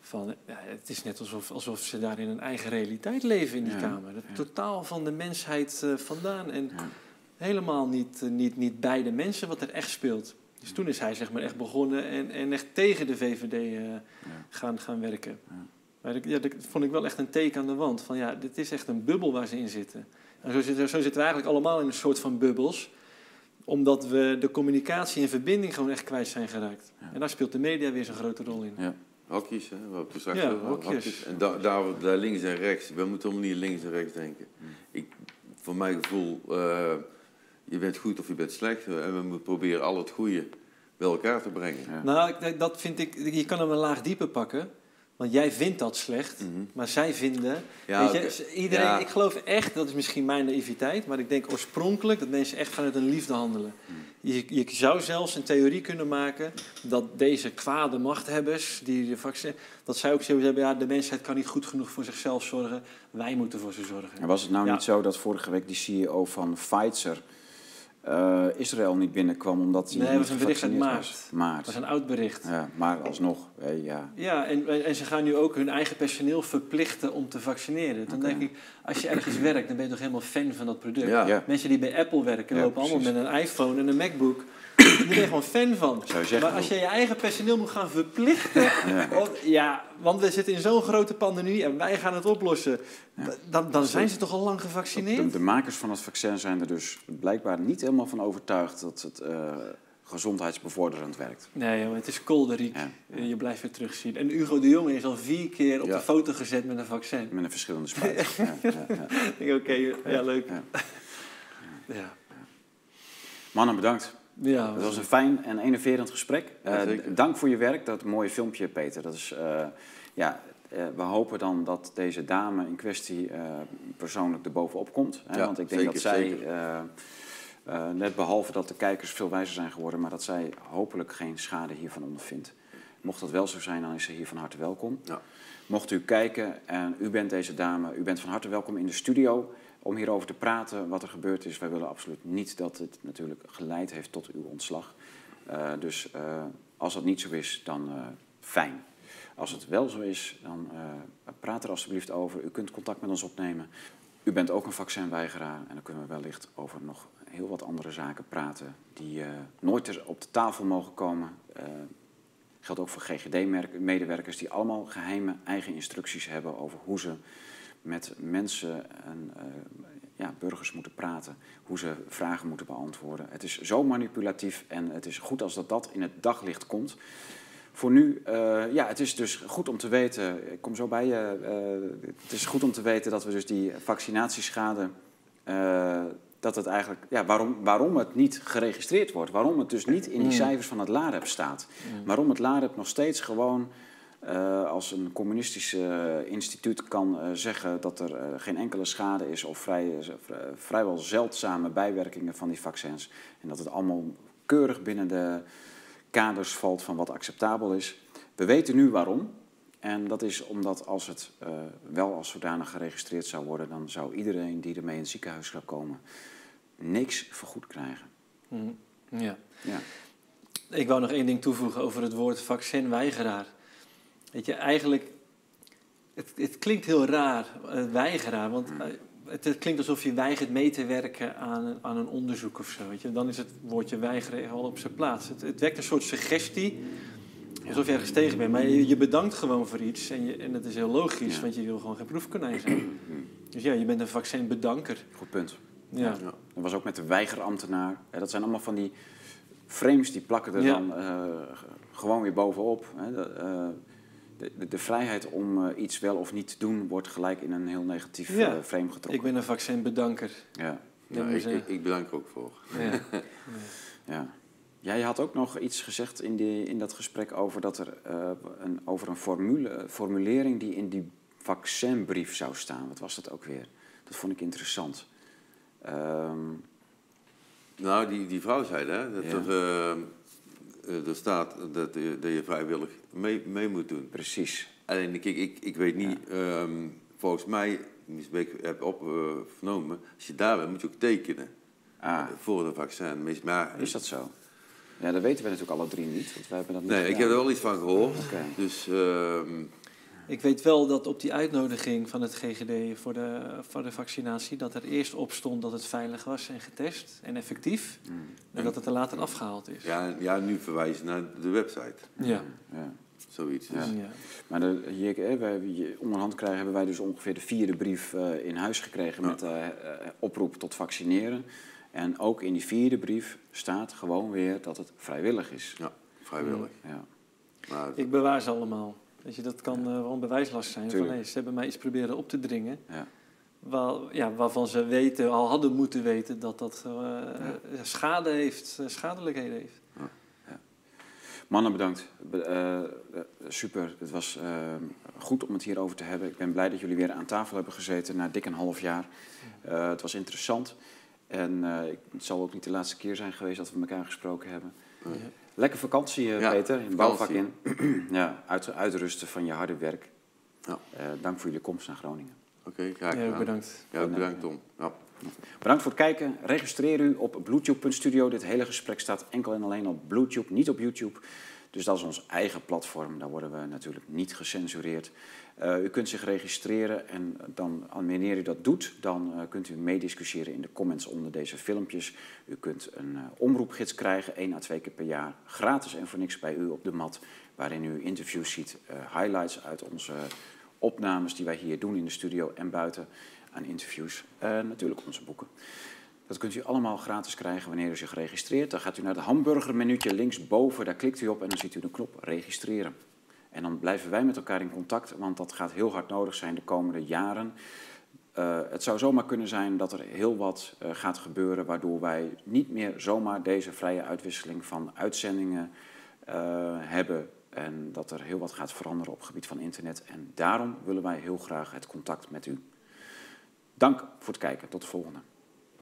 Van, ja, het is net alsof, alsof ze daar in een eigen realiteit leven in die Kamer. Totaal van de mensheid eh, vandaan. En helemaal niet, eh, niet, niet bij de mensen wat er echt speelt. Dus toen is hij zeg maar echt begonnen en, en echt tegen de VVD eh, gaan, gaan werken. Maar dat, ja, dat vond ik wel echt een teken aan de wand. Van ja, dit is echt een bubbel waar ze in zitten. En zo zitten, zo zitten we eigenlijk allemaal in een soort van bubbels. Omdat we de communicatie en verbinding gewoon echt kwijt zijn geraakt. Ja. En daar speelt de media weer zo'n grote rol in. Ja. Hokjes, hè, wat we straks Ja, over hokjes. En da- daar, daar links en rechts, we moeten helemaal niet links en rechts denken. Hmm. Ik, voor mijn gevoel, eh, je bent goed of je bent slecht. En we moeten proberen al het goede bij elkaar te brengen. Ja. Nou, dat vind ik, je kan hem een laag dieper pakken. Want jij vindt dat slecht, Mhm. maar zij vinden. Ja, weet je, iedereen, Ja. Ik geloof echt, dat is misschien mijn naïviteit, maar ik denk oorspronkelijk dat mensen echt vanuit een liefde handelen. Mhm. Je, je zou zelfs een theorie kunnen maken dat deze kwade machthebbers, die de vaccin, dat zij ook zoiets hebben, ja, de mensheid kan niet goed genoeg voor zichzelf zorgen, wij moeten voor ze zorgen. En was het nou Ja. niet zo dat vorige week die CEO van Pfizer eh, Israël niet binnenkwam omdat hij Nee, niet dat was een bericht uit maart. was? Maart. Dat is een oud bericht. Ja, maar alsnog, ja. Ja, en, en ze gaan nu ook hun eigen personeel verplichten om te vaccineren. Dan denk ik, als je ergens werkt, dan ben je toch helemaal fan van dat product. Ja. Ja. Mensen die bij Apple werken, Ja, lopen allemaal met een iPhone en een MacBook. Daar ben je gewoon fan van. Zou je zeggen, maar als je je eigen personeel moet gaan verplichten... Ja. of- ja, want we zitten in zo'n grote pandemie en wij gaan het oplossen. Ja. Dan, dan zijn ze toch al lang gevaccineerd? de makers van het vaccin zijn er dus blijkbaar niet helemaal van overtuigd dat het eh, gezondheidsbevorderend werkt. Nee, joh, het is kolderiek. Ja. Je blijft weer terugzien. En Hugo de Jonge is al vier keer op Ja. de foto gezet met een vaccin. Met een verschillende spuit. Ja, ja, ja. Ik denk, oké, ja, leuk. Mannen, bedankt. Ja, Het was een fijn en enerverend gesprek. Ja, Eh, dank voor je werk, dat mooie filmpje, Peter. Dat is, eh, ja, eh, we hopen dan dat deze dame in kwestie persoonlijk erbovenop komt. Hè? Ja, Want ik denk zeker, dat zij net behalve dat de kijkers veel wijzer zijn geworden, maar dat zij hopelijk geen schade hiervan ondervindt. Mocht dat wel zo zijn, dan is ze hier van harte welkom. Ja. Mocht u kijken en u bent deze dame, u bent van harte welkom in de studio om hierover te praten wat er gebeurd is. Wij willen absoluut niet dat het natuurlijk geleid heeft tot uw ontslag. Uh, dus uh, als dat niet zo is, dan uh, fijn. Als het wel zo is, dan praat er alstublieft over. U kunt contact met ons opnemen. U bent ook een vaccinweigeraar en dan kunnen we wellicht over nog heel wat andere zaken praten die nooit op de tafel mogen komen. geldt ook voor GGD-medewerkers die allemaal geheime eigen instructies hebben over hoe ze met mensen en uh, ja, burgers moeten praten, hoe ze vragen moeten beantwoorden. Het is zo manipulatief en het is goed als dat, dat in het daglicht komt. Voor nu, uh, ja, het is dus goed om te weten, ik kom zo bij je, uh, het is goed om te weten dat we dus die vaccinatieschade, dat het eigenlijk, ja, waarom, waarom het niet geregistreerd wordt, waarom het dus niet in die mm. cijfers van het LAREP staat. Mm. Waarom het LAREP nog steeds gewoon uh, als een communistisch uh, instituut kan uh, zeggen dat er geen enkele schade is of vrij, vrijwel zeldzame bijwerkingen van die vaccins en dat het allemaal keurig binnen de kaders valt van wat acceptabel is. We weten nu waarom. En dat is omdat als het wel als zodanig geregistreerd zou worden, dan zou iedereen die ermee in het ziekenhuis zou komen niks vergoed krijgen. Mm, ja. ja. Ik wou nog één ding toevoegen over het woord vaccinweigeraar. Weet je, eigenlijk, het, het klinkt heel raar, uh, weigeraar, want uh, het, het, klinkt alsof je weigert mee te werken aan, aan een onderzoek of zo. Weet je. Dan is het woordje weigeren al op zijn plaats. Het, het wekt een soort suggestie, alsof je ergens tegen bent. Maar je, je bedankt gewoon voor iets en, je, en dat is heel logisch, want je wil gewoon geen proefkonijn zijn. Dus ja, je bent een vaccinbedanker. Goed punt. Ja. ja. Dat was ook met de weigerambtenaar. Dat zijn allemaal van die frames die plakken er dan uh, gewoon weer bovenop. Hè. Uh, de, de, vrijheid om uh, iets wel of niet te doen wordt gelijk in een heel negatief ja. uh, frame getrokken. Ik ben een vaccinbedanker. Ja, ja ik, ik, ik, bedank ook voor. Ja. ja. Jij had ook nog iets gezegd in, die, in dat gesprek over, dat er, uh, een, over een formule, formulering die in die vaccinbrief zou staan. Wat was dat ook weer? Dat vond ik interessant. Um... Nou, die, die vrouw zei hè, dat er ehm, uh, er staat dat, dat je vrijwillig mee, mee moet doen. Precies. Alleen, ik, ik, ik weet niet, ja. um, volgens mij, ik heb op uh, vernomen, als je daar bent, moet je ook tekenen. Ah. Voor een vaccin. Maar, is dat zo? Ja, dat weten we natuurlijk alle drie niet. Want wij hebben dat niet nee, gedaan. ik heb er wel iets van gehoord. Okay. Dus... Uh, ik weet wel dat op die uitnodiging van het GGD voor de, voor de vaccinatie... dat er eerst op stond dat het veilig was en getest en effectief. Mm. En dat het er later afgehaald is. Ja, ja nu verwijzen naar de website. Ja. ja. Zoiets. Dus. Ja. Maar de, hier, wij, onderhand krijgen, hebben wij dus ongeveer de vierde brief uh, in huis gekregen... met de uh, oproep tot vaccineren. En ook in die vierde brief staat gewoon weer dat het vrijwillig is. Ja, vrijwillig. Ja. Maar, ik bewaar ze allemaal. Weet je, dat kan ja. wel een bewijslast zijn. Van, ze hebben mij iets proberen op te dringen. Ja. Waar, ja, waarvan ze weten, al hadden moeten weten dat dat ja. schade heeft, uh, schadelijkheden heeft. Mannen, bedankt. super. Het was goed om het hierover te hebben. Ik ben blij dat jullie weer aan tafel hebben gezeten na dik een half jaar. het was interessant. En het zal ook niet de laatste keer zijn geweest dat we elkaar gesproken hebben. Lekker vakantie, ja, Peter, in bouwvak in. ja, uit, uitrusten van je harde werk. Ja. Uh, dank voor jullie komst naar Groningen. Oké, okay, graag gedaan. Ja, bedankt. Ja, bedankt Tom. Ja. Bedankt voor het kijken. Registreer u op bluetooth.studio. Dit hele gesprek staat enkel en alleen op Bluetooth, niet op YouTube. Dus dat is ons eigen platform. Daar worden we natuurlijk niet gecensureerd. Uh, u kunt zich registreren en dan, wanneer u dat doet, dan uh, kunt u meediscussiëren in de comments onder deze filmpjes. U kunt een uh, omroepgids krijgen, één à twee keer per jaar, gratis en voor niks bij u op de mat, waarin u interviews ziet, highlights uit onze opnames die wij hier doen in de studio en buiten aan interviews. natuurlijk onze boeken. Dat kunt u allemaal gratis krijgen wanneer u zich registreert. Dan gaat u naar het hamburgermenuutje linksboven, daar klikt u op en dan ziet u de knop registreren. En dan blijven wij met elkaar in contact, want dat gaat heel hard nodig zijn de komende jaren. Uh, het zou zomaar kunnen zijn dat er heel wat uh, gaat gebeuren, waardoor wij niet meer zomaar deze vrije uitwisseling van uitzendingen uh, hebben. En dat er heel wat gaat veranderen op het gebied van internet. En daarom willen wij heel graag het contact met u. Dank voor het kijken. Tot de volgende.